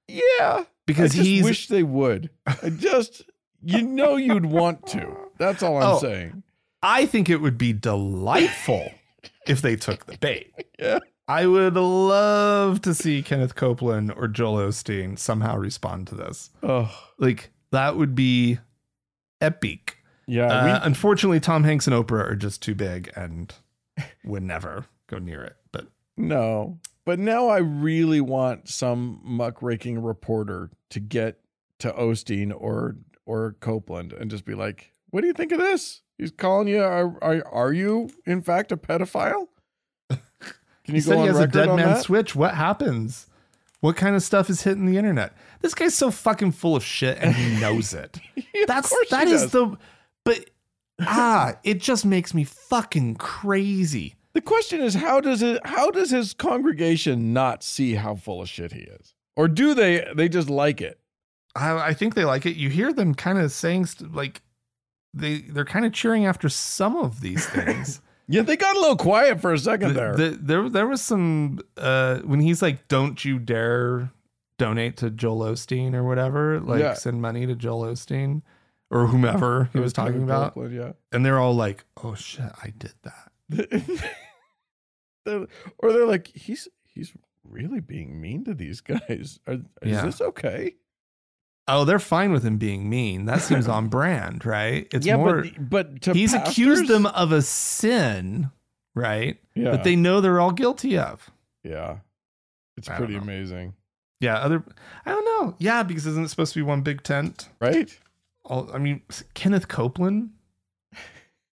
Yeah. because I just he's wish they would. I just you know you'd want to. That's all I'm Oh. saying. I think it would be delightful if they took the bait. Yeah. I would love to see Kenneth Copeland or Joel Osteen somehow respond to this. Oh. Like that would be epic. Yeah. Uh, unfortunately, Tom Hanks and Oprah are just too big and would never go near it. But no. But now I really want some muckraking reporter to get to Osteen or or Copeland and just be like, "What do you think of this? He's calling you. Are are, are you in fact a pedophile? Can he you said go he on has a dead man that? switch. What happens? What kind of stuff is hitting the internet? This guy's so fucking full of shit and he knows it. Of That's that is does. the but ah, it just makes me fucking crazy. The question is how does it how does his congregation not see how full of shit he is? Or do they they just like it? I, I think they like it. You hear them kind of saying st- like they they're kind of cheering after some of these things. Yeah, they got a little quiet for a second The- there. the- there there was some uh when he's like, "Don't you dare donate to Joel Osteen or whatever," like Yeah. send money to Joel Osteen or whomever he was talking about, Copeland, and they're all like, "Oh shit, I did that." They're- or they're like, he's he's really being mean to these guys. Are, is Yeah. this okay? Oh, they're fine with him being mean. That seems on brand, right? It's yeah, more. but but to he's accused them of a sin, right? Yeah, That they know they're all guilty of. yeah, it's I pretty amazing, Yeah, other. I don't know. Yeah, because isn't it supposed to be one big tent? right? All, I mean, Kenneth Copeland.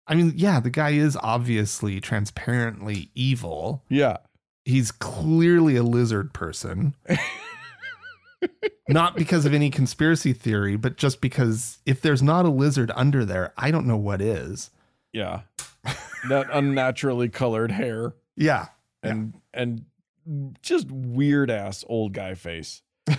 I mean, yeah, the guy is obviously transparently evil. Yeah, He's clearly a lizard person. not because of any conspiracy theory, but just because if there's not a lizard under there, I don't know what is. yeah. that unnaturally colored hair Yeah. and and just weird ass old guy face.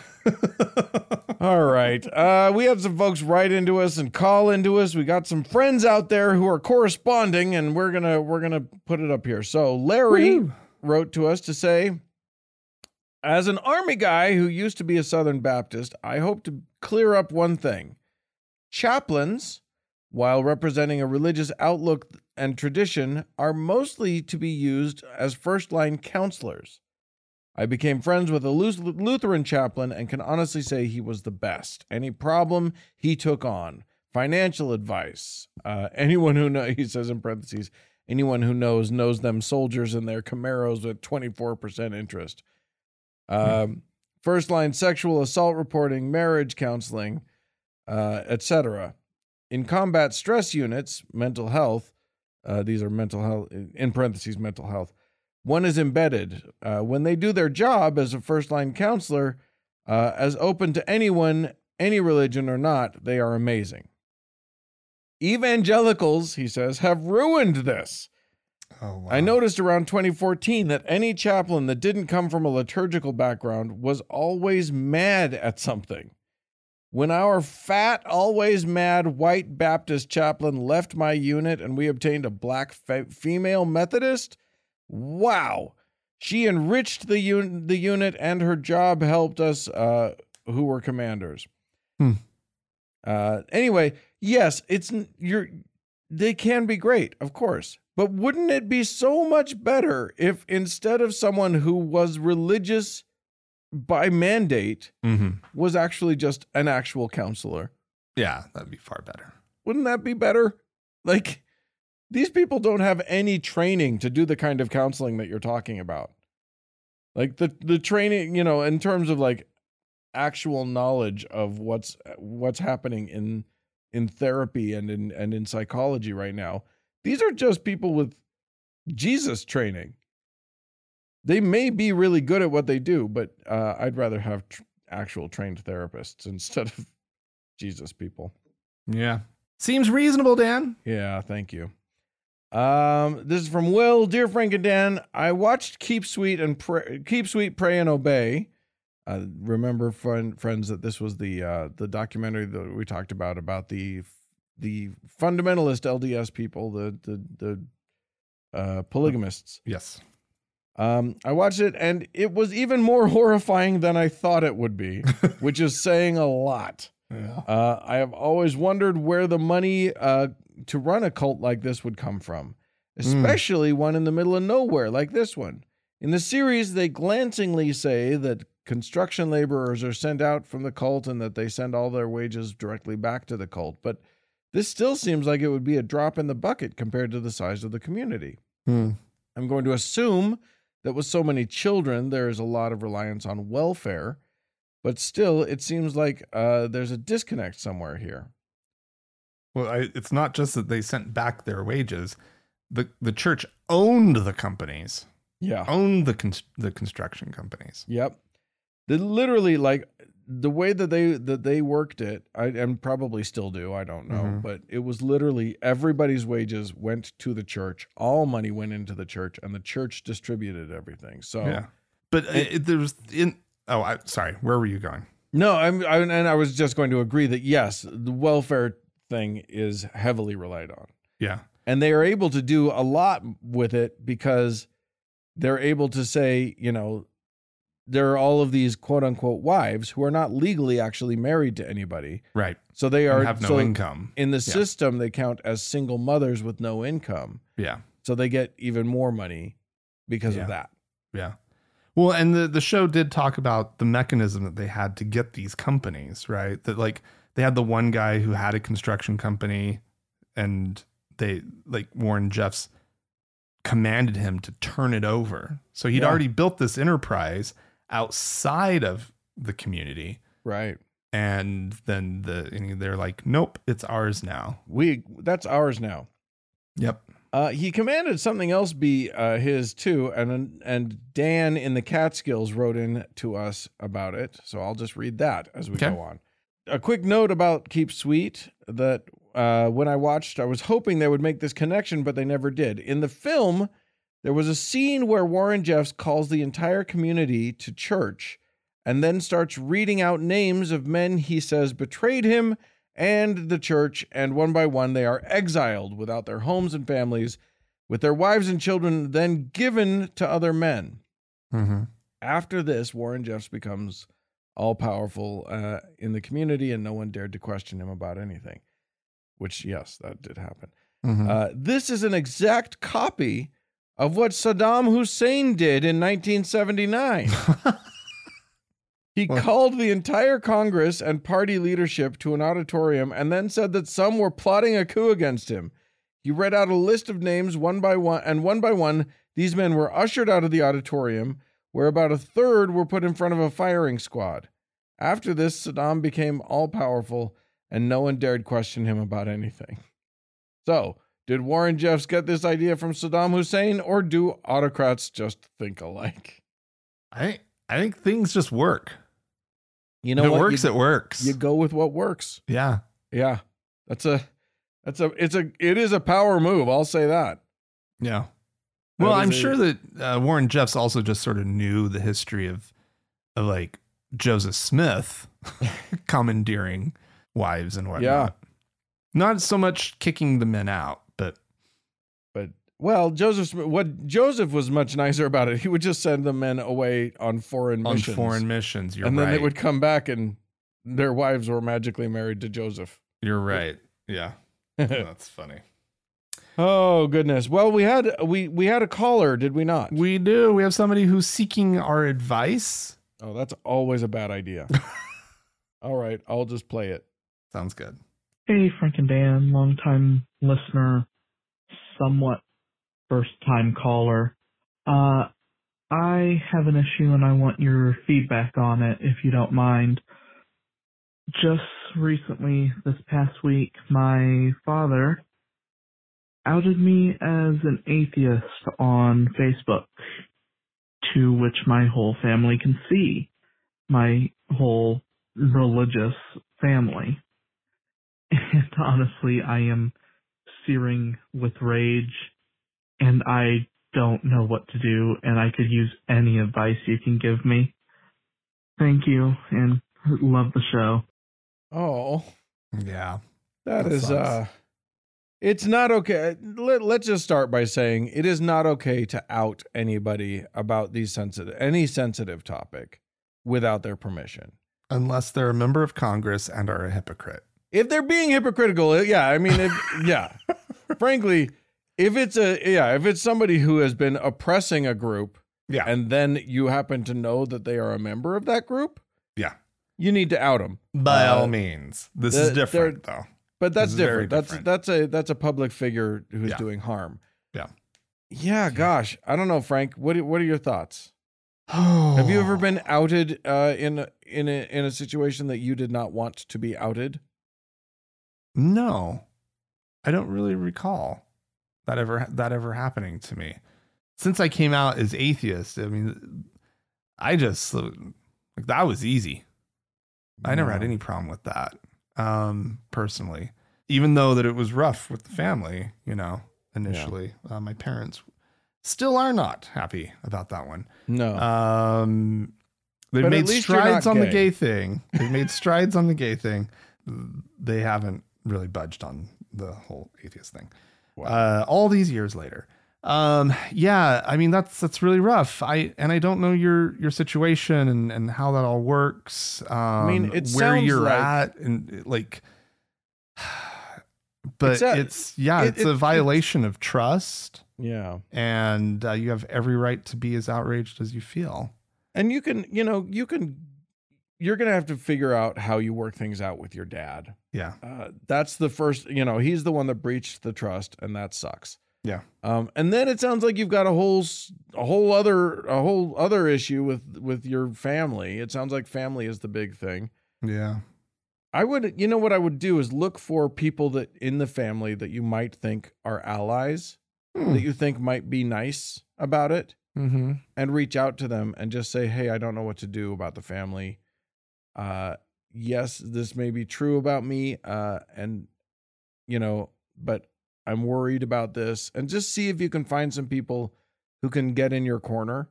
All right. Uh, we had some folks write into us and call into us. We got some friends out there who are corresponding, and we're gonna we're gonna put it up here. So Larry Woo. wrote to us to say, as an army guy who used to be a Southern Baptist, I hope to clear up one thing. Chaplains, while representing a religious outlook and tradition, are mostly to be used as first line counselors. I became friends with a Lutheran chaplain and can honestly say he was the best. Any problem he took on, financial advice. Uh, anyone who knows, he says in parentheses, anyone who knows knows them soldiers in their Camaros with 24% interest. Um, first line sexual assault reporting, marriage counseling, uh, etc. In combat stress units, mental health, uh, these are mental health, in parentheses, mental health. One is embedded. Uh, when they do their job as a first line counselor, uh, as open to anyone, any religion or not, they are amazing. Evangelicals, he says, have ruined this. Oh, wow. I noticed around 2014 that any chaplain that didn't come from a liturgical background was always mad at something. When our fat, always mad white Baptist chaplain left my unit and we obtained a black fe- female Methodist, wow. She enriched the, un- the unit and her job helped us uh, who were commanders. Hmm. Uh, anyway, yes, it's you're they can be great, of course. But wouldn't it be so much better if instead of someone who was religious by mandate Mhm. was actually just an actual counselor? Yeah, that'd be far better. Wouldn't that be better? Like these people don't have any training to do the kind of counseling that you're talking about. Like the the training, you know, in terms of like actual knowledge of what's what's happening in in therapy and in and in psychology right now. These are just people with Jesus training. They may be really good at what they do, but uh, I'd rather have tr- actual trained therapists instead of Jesus people. Yeah. Seems reasonable, Dan. Yeah, thank you. Um, this is from Will, dear Frank and Dan. I watched Keep Sweet and pray, Keep Sweet, Pray and Obey. Uh, remember, friend, friends, that this was the uh, the documentary that we talked about about the the fundamentalist LDS people, the the the uh, polygamists. Yes. Um, I watched it and it was even more horrifying than I thought it would be, which is saying a lot. Yeah. Uh, I have always wondered where the money uh, to run a cult like this would come from, especially one in the middle of nowhere like this one. In the series, they glancingly say that construction laborers are sent out from the cult and that they send all their wages directly back to the cult. But this still seems like it would be a drop in the bucket compared to the size of the community. Hmm. I'm going to assume that with so many children, there is a lot of reliance on welfare, but still, it seems like uh, there's a disconnect somewhere here. Well, I, it's not just that they sent back their wages. The the church owned the companies, Yeah. owned the cons- the construction companies. Yep. They literally like the way that they that they worked it, I and probably still do, I don't know, Mhm. but it was literally everybody's wages went to the church. All money went into the church and the church distributed everything. So Yeah, but it, it, there was in. Oh, I, sorry. Where were you going? No, I'm I, and I was just going to agree that yes, the welfare thing is heavily relied on. Yeah. And they are able to do a lot with it because they're able to say, you know, there are all of these quote unquote wives who are not legally actually married to anybody. Right. So they And are have no so income. In the Yeah. system, they count as single mothers with no income. Yeah. So they get even more money because Yeah. of that. Yeah. Well, and the the show did talk about the mechanism that they had to get these companies, right? That like they had the one guy who had a construction company and they like Warren Jeffs commanded him to turn it over. So he'd Yeah. already built this enterprise outside of the community Right. and then the and they're like, "Nope, it's ours now." We that's ours now. Yep. Uh, he commanded something else be uh, his too, and and Dan in the Catskills wrote in to us about it. So I'll just read that as we Okay. go on. A quick note about Keep Sweet that uh, when I watched, I was hoping they would make this connection, but they never did. In the film, there was a scene where Warren Jeffs calls the entire community to church and then starts reading out names of men he says betrayed him and the church, and one by one they are exiled without their homes and families, with their wives and children then given to other men. Mm-hmm. After this, Warren Jeffs becomes all powerful uh, in the community, and no one dared to question him about anything. Which, yes, that did happen. Mm-hmm. Uh, this is an exact copy of what Saddam Hussein did in 1979. He Well- called the entire Congress and party leadership to an auditorium and then said that some were plotting a coup against him. He read out a list of names one by one, and one by one, these men were ushered out of the auditorium, where about a third were put in front of a firing squad. After this, Saddam became all powerful, and no one dared question him about anything. So, did Warren Jeffs get this idea from Saddam Hussein, or do autocrats just think alike? I I think things just work. You If know it what? works, you, it works. you go with what works. yeah. Yeah. That's a that's a it's a it is a power move, I'll say that. Yeah. Well, I'm a- sure that uh, Warren Jeffs also just sort of knew the history of, of like Joseph Smith commandeering wives and whatnot. Yeah. Not so much kicking the men out, well, Joseph what Joseph was much nicer about it. He would just send the men away on foreign on missions. foreign missions. You're and then right. they would come back and their wives were magically married to Joseph. You're right. Yeah. That's funny. oh goodness. Well, we had we we had a caller, did we not? We do. We have somebody who's seeking our advice. Oh, that's always a bad idea. All right, I'll just play it. Sounds good. Hey, Frank and Dan, longtime listener, somewhat first time caller. Uh, I have an issue and I want your feedback on it if you don't mind. Just recently, this past week, my father outed me as an atheist on Facebook, to which my whole family can see. My whole religious family. And honestly, I am searing with rage and I don't know what to do and I could use any advice you can give me. Thank you and love the show. Oh, Yeah. that That is sucks. uh It's not okay. Let, let's just start by saying it is not okay to out anybody about these sensitive any sensitive topic without their permission. Unless they're a member of Congress and are a hypocrite. If they're being hypocritical, uh, yeah, I mean, if, yeah. Frankly, if it's a yeah, if it's somebody who has been oppressing a group, Yeah. and then you happen to know that they are a member of that group, Yeah. you need to out them. By Uh, all means. This the- is different though. But that's very different. That's that's a that's a public figure who's Yeah. doing harm. Yeah. Yeah, gosh, I don't know, Frank. What what are your thoughts? Have you ever been outed uh, in in a in a situation that you did not want to be outed? No. I don't really recall that ever that ever happening to me. Since I came out as atheist, I mean I just like that was easy. I never had any problem with that. Um personally. Even though that it was rough with the family, you know, initially. Uh, my parents still are not happy about that one. No. Um, they've But made strides on the gay. gay thing. They've made strides on the gay thing. They haven't really budged on the whole atheist thing. Wow. Uh, all these years later. Um, yeah, I mean that's that's really rough. I and I don't know your your situation and and how that all works. Um, mean, it where you're like- at and like. But It's a- it's yeah, it- it's it- a it's- violation of trust, yeah. and uh, you have every right to be as outraged as you feel. And you can, you know, you can you're going to have to figure out how you work things out with your dad. Yeah, Uh, that's the first, you know, he's the one that breached the trust and that sucks. Yeah. Um, and then it sounds like you've got a whole a whole other a whole other issue with with your family. It sounds like family is the big thing. yeah. I would, you know, what I would do is look for people that in the family that you might think are allies, Hmm. that you think might be nice about it, Mm-hmm. and reach out to them and just say, "Hey, I don't know what to do about the family. Uh, yes, this may be true about me, uh, and you know, but I'm worried about this." And just see if you can find some people who can get in your corner.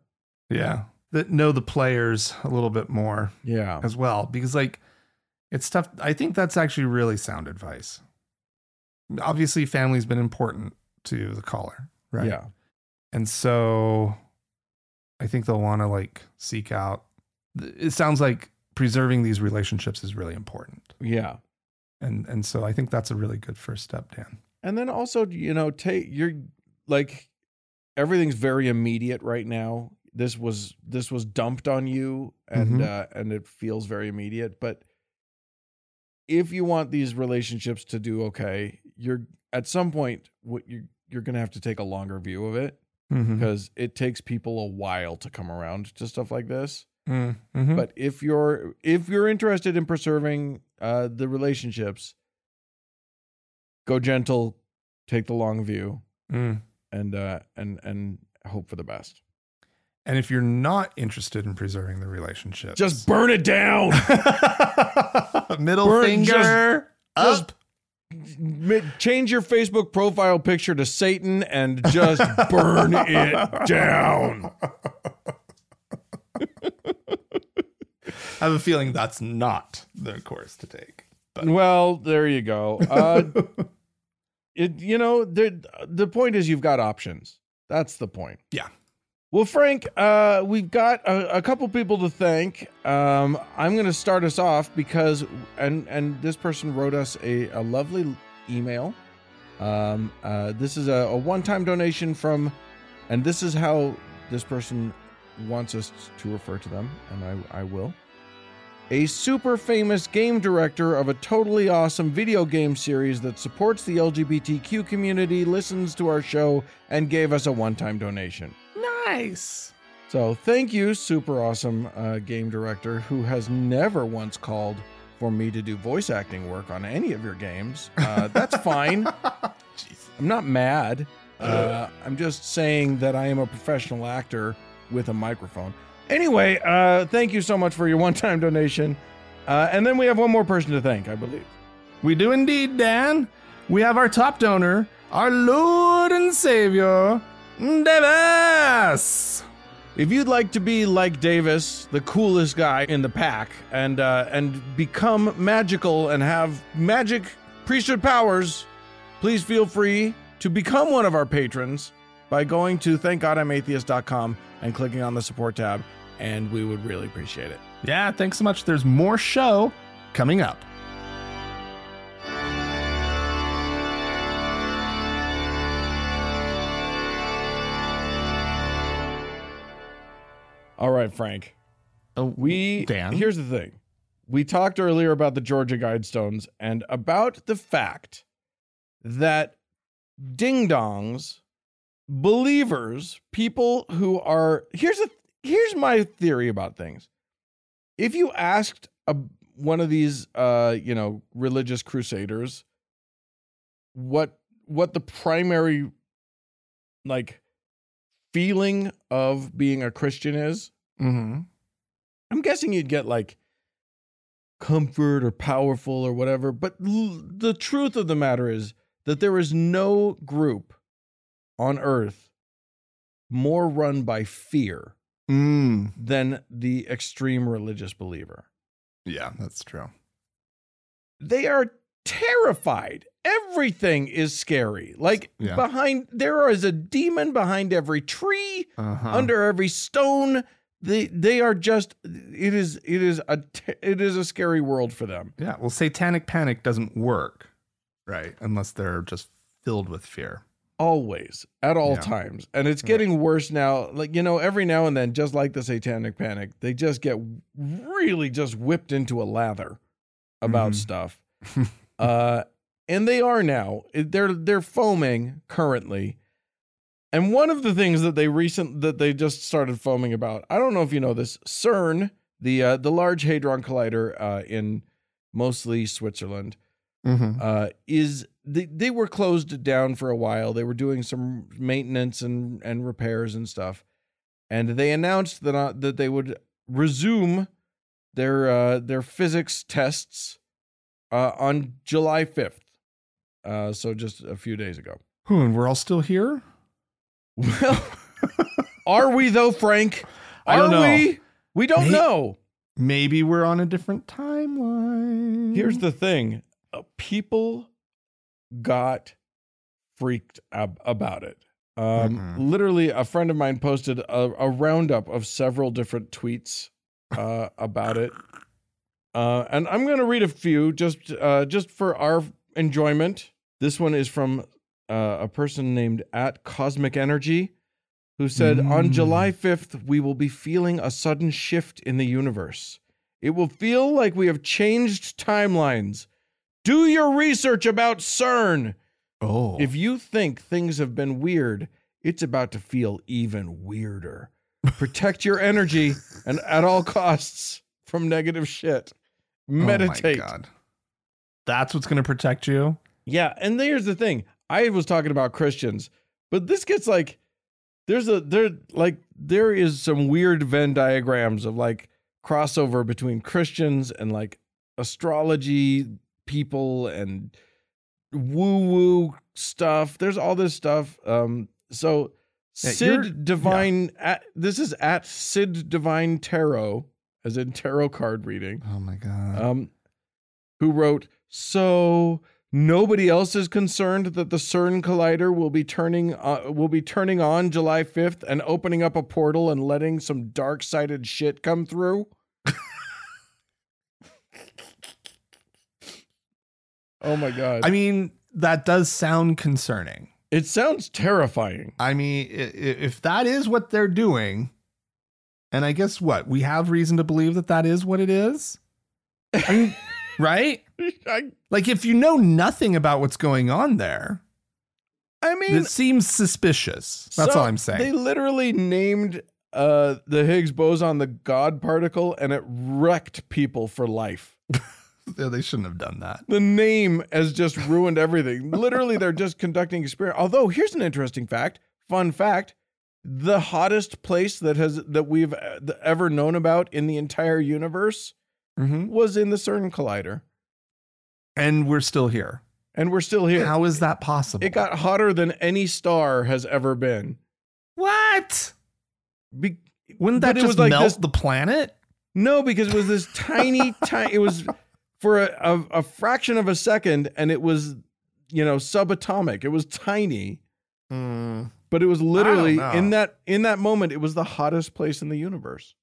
Yeah. That know the players a little bit more Yeah, as well. Because like it's tough. I think that's actually really sound advice. Obviously, family's been important to the caller, right? yeah, And so I think they'll want to like seek out it sounds like preserving these relationships is really important. yeah. And and so I think that's a really good first step, Dan. And then also, you know, take you're like everything's very immediate right now. This was this was dumped on you and Mhm. uh and it feels very immediate, but if you want these relationships to do okay, you're at some point what you you're going to have to take a longer view of it Mm-hmm. because it takes people a while to come around to stuff like this. Mm-hmm. But if you're if you're interested in preserving uh the relationships, go gentle, take the long view Mm. and uh and and hope for the best. And if you're not interested in preserving the relationship, Just burn it down. middle Burn- finger just- up. Ma- Change your Facebook profile picture to Satan and just burn it down. I have a feeling that's not the course to take. But Well, there you go. Uh it you know, the the point is you've got options. That's the point. Yeah. Well, Frank, uh, we've got a, a couple people to thank. Um, I'm going to start us off because, and and this person wrote us a, a lovely email. Um, uh, this is a, a one-time donation from, and this is how this person wants us to refer to them, and I, I will. A super famous game director of a totally awesome video game series that supports the LGBTQ community listens to our show and gave us a one-time donation. nice. So thank you, super awesome uh, game director who has never once called for me to do voice acting work on any of your games. Uh, that's fine. Jeez. I'm not mad. Uh, I'm just saying that I am a professional actor with a microphone. Anyway, uh, thank you so much for your one-time donation. Uh, and then we have one more person to thank, I believe. We do indeed, Dan. We have our top donor, our Lord and Savior, Davis. If you'd like to be like Davis, the coolest guy in the pack, and uh, and become magical and have magic priesthood powers, please feel free to become one of our patrons by going to thankgodimatheist.com and clicking on the support tab, and we would really appreciate it. Yeah, thanks so much. There's more show coming up. All right, Frank. Oh, We Dan? here's the thing. We talked earlier about the Georgia Guidestones and about the fact that ding dongs, believers, people who are here's a here's my theory about things. If you asked a, one of these uh, you know, religious crusaders what what the primary like feeling of being a Christian is, Mm-hmm. I'm guessing you'd get like comfort or powerful or whatever. But l- the truth of the matter is that there is no group on earth more run by fear Mm. than the extreme religious believer. Yeah, that's true. They are terrified. Everything is scary. Like Yeah. behind, there is a demon behind every tree. Uh-huh. under every stone they they are just it is it is a it is a scary world for them yeah, well, satanic panic doesn't work, right? Unless they're just filled with fear. Always at all Yeah. times. And it's getting worse now. Like you know every now and then just like the satanic panic they just get really just whipped into a lather about Mhm. stuff. Uh and they are now. They're they're foaming currently. And one of the things that they recent that they just started foaming about i don't know if you know this cern the uh, the large hadron collider uh, in mostly switzerland Mm-hmm. uh, is they, they were closed down for a while. They were doing some maintenance and, and repairs and stuff, and they announced that uh, that they would resume their uh, their physics tests uh, on July fifth. Uh, so just a few days ago. Who, and we're all still here? Well, are we though, Frank? I don't Are know. we? We don't know. Maybe we're on a different timeline. Here's the thing people got freaked ab- about it. Um, Mhm. Literally, a friend of mine posted a, a roundup of several different tweets uh, about it. Uh, and I'm going to read a few just uh, just for our enjoyment. This one is from uh, a person named at Cosmic Energy, who said, "On Mm. July 5th, we will be feeling a sudden shift in the universe. It will feel like we have changed timelines. Do your research about CERN. Oh. If you think things have been weird, it's about to feel even weirder. Protect your energy and at all costs from negative shit. Meditate. Oh my God. That's what's going to protect you? Yeah, and here's the thing. I was talking about Christians, but this gets like there's a there like there is some weird Venn diagrams of like crossover between Christians and like astrology people and woo woo stuff. There's all this stuff. Um so Yeah, Sid Divine at, this is at Sid Divine Tarot as in tarot card reading Oh my God. um, who wrote, "So nobody else is concerned that the CERN collider will be turning uh, will be turning on July 5th and opening up a portal and letting some dark-sided shit come through." Oh my god. I mean, that does sound concerning. it sounds terrifying. I mean, if that is what they're doing, and I guess what? We have reason to believe that that is what it is. I mean, right? I, Like, if you know nothing about what's going on there, I mean, it seems suspicious. That's So, all I'm saying. They literally named uh, the Higgs boson the God particle, and it wrecked people for life. Yeah, they shouldn't have done that. The name has just ruined everything. literally, they're just conducting experiment. Although, here's an interesting fact. Fun fact: the hottest place that has that we've uh, ever known about in the entire universe Mm-hmm. was in the CERN collider, And we're still here. and we're still here. How is that possible? it got hotter than any star has ever been. what? Be- Wouldn't that it just was like melt this- the planet? No, because it was this tiny, tiny. It was for a, a, a fraction of a second, and it was you know, subatomic. It was tiny, Hmm. but it was literally in that in that moment. It was the hottest place in the universe.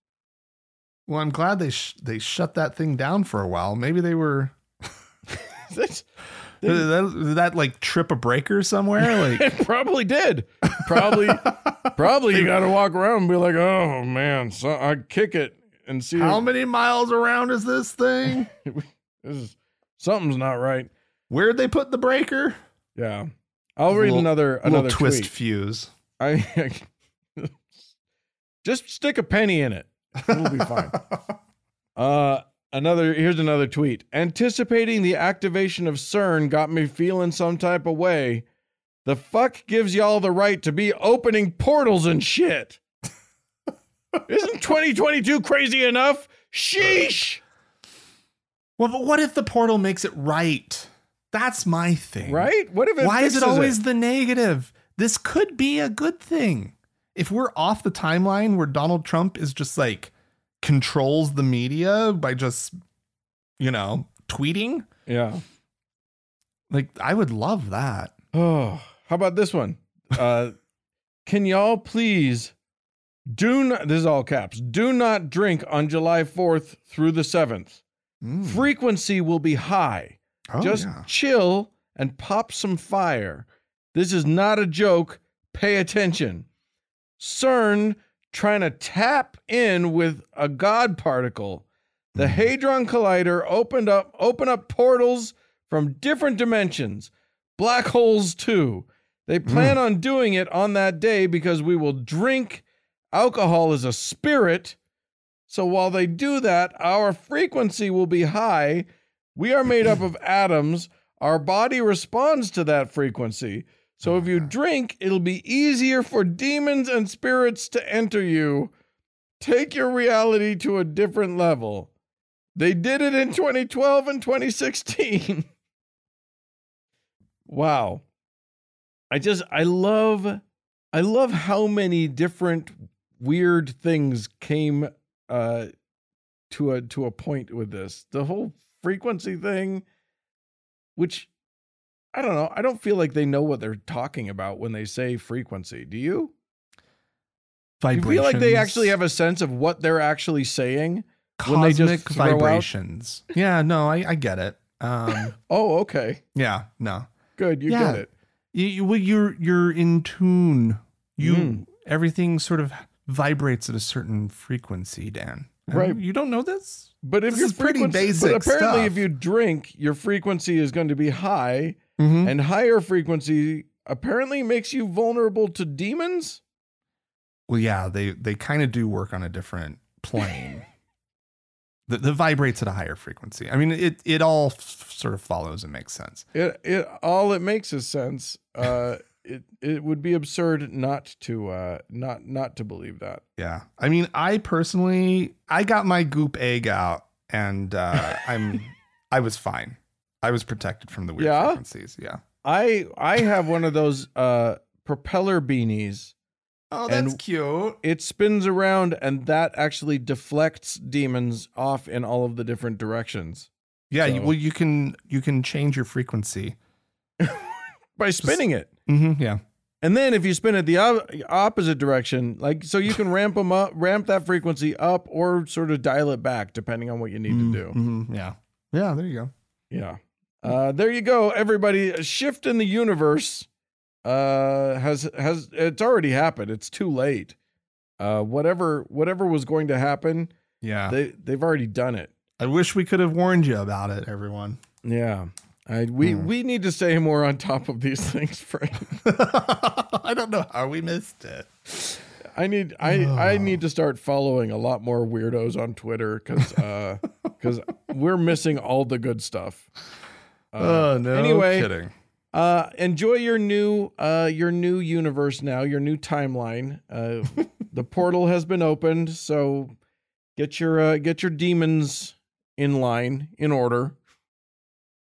Well, I'm glad they sh- they shut that thing down for a while. Maybe they were that, did that like trip a breaker somewhere. Like it probably did. Probably, probably you got to walk around and be like, "Oh man, so I kick it and see how many miles around is this thing? This is something's not right." Where'd they put the breaker? Yeah, I'll read Little- another another twist tweet. fuse. I just stick a penny in it. It'll be fine. Uh, another here's another tweet. Anticipating the activation of CERN got me feeling some type of way. The fuck gives y'all the right to be opening portals and shit? Isn't 2022 crazy enough? Sheesh. Well, but what if the portal makes it right? That's my thing. Right? What if it Why is it always the negative? This could be a good thing. If we're off the timeline where Donald Trump is just like controls the media by just, you know, tweeting, Yeah. like I would love that. Oh, how about this one? Uh, can y'all please do not, this is all caps, do not drink on July 4th through the 7th. Mm. Frequency will be high. Oh, Just yeah. chill and pop some fire. This is not a joke. Pay attention. CERN trying to tap in with a God particle. The Mhm. Hadron Collider opened up open up portals from different dimensions. Black holes too. They plan on doing it on that day because we will drink alcohol as a spirit. So while they do that, our frequency will be high. We are made up of atoms. Our body responds to that frequency. So if you uh-huh. drink, it'll be easier for demons and spirits to enter you. Take your reality to a different level. They did it in 2012 and 2016. wow. I just I love I love how many different weird things came uh to a to a point with this. The whole frequency thing which I don't know. I don't feel like they know what they're talking about when they say frequency. Do you? Do you feel like they actually have a sense of what they're actually saying? when they just cosmic throw out- vibrations. Yeah, no, I, I get it. Um, Oh, okay. yeah, no, Good. You Yeah. get it. you, you well, you're you're in tune. You Mm. everything sort of vibrates at a certain frequency, Dan. Right. You don't know this? But if This your pretty basic but apparently, if you drink, your frequency is going to be high, Mm-hmm. and higher frequency apparently makes you vulnerable to demons. Well, yeah, they they kind of do work on a different plane. the, the vibrates at a higher frequency. I mean, it it all f- sort of follows and makes sense. It it all it makes is sense. Uh, it it would be absurd not to uh not not to believe that. Yeah, I mean, I personally, I got my goop egg out, and uh, I'm I was fine. I was protected from the weird Yeah? frequencies. Yeah. I I have one of those uh propeller beanies. Oh, that's cute. It spins around and that actually deflects demons off in all of the different directions Yeah, So- well, you can you can change your frequency. by spinning it. Mm-hmm, yeah. And then if you spin it the op- opposite direction, like so you can ramp them up, ramp that frequency up or sort of dial it back depending on what you need to do. Mhm, yeah. Yeah. There you go. Yeah. Uh, there you go, everybody. A shift in the universe uh, has has it's already happened. It's too late. Uh, whatever whatever was going to happen, Yeah. they they've already done it. I wish we could have warned you about it, everyone. Yeah. I, we Hmm. we need to stay more on top of these things, Frank. I don't know how we missed it. I need I I need to start following a lot more weirdos on Twitter because because we're missing all the good stuff. Uh, oh no! anyway, kidding. Uh, enjoy your new uh your new universe now, your new timeline. Uh, the portal has been opened, so get your uh, get your demons in line in order.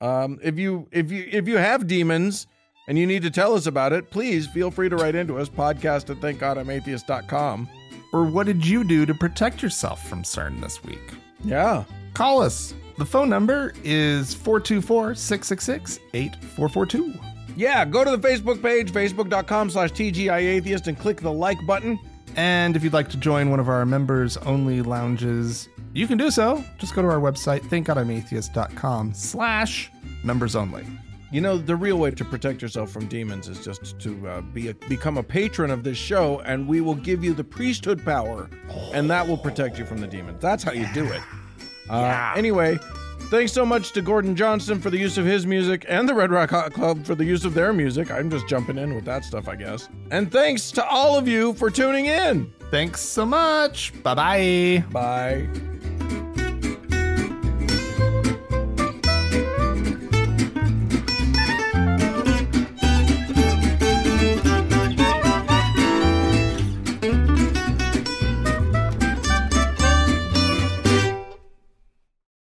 Um, if you if you if you have demons and you need to tell us about it, please feel free to write into us podcast at thankgodimatheist.com. Or what did you do to protect yourself from CERN this week? Yeah. Call us. The phone number is 424 666 8442. Yeah, go to the Facebook page, facebook.com slash TGIAtheist, and click the like button. And if you'd like to join one of our members only lounges, you can do so. Just go to our website, thankgodimatheist.com slash members only. You know, the real way to protect yourself from demons is just to uh, be a, become a patron of this show, and we will give you the priesthood power, and that will protect you from the demons. That's how you do it. Uh, Anyway, thanks so much to Gordon Johnson for the use of his music and the Red Rock Hot Club for the use of their music. I'm just jumping in with that stuff, I guess. And thanks to all of you for tuning in. Thanks so much. Bye bye. Bye.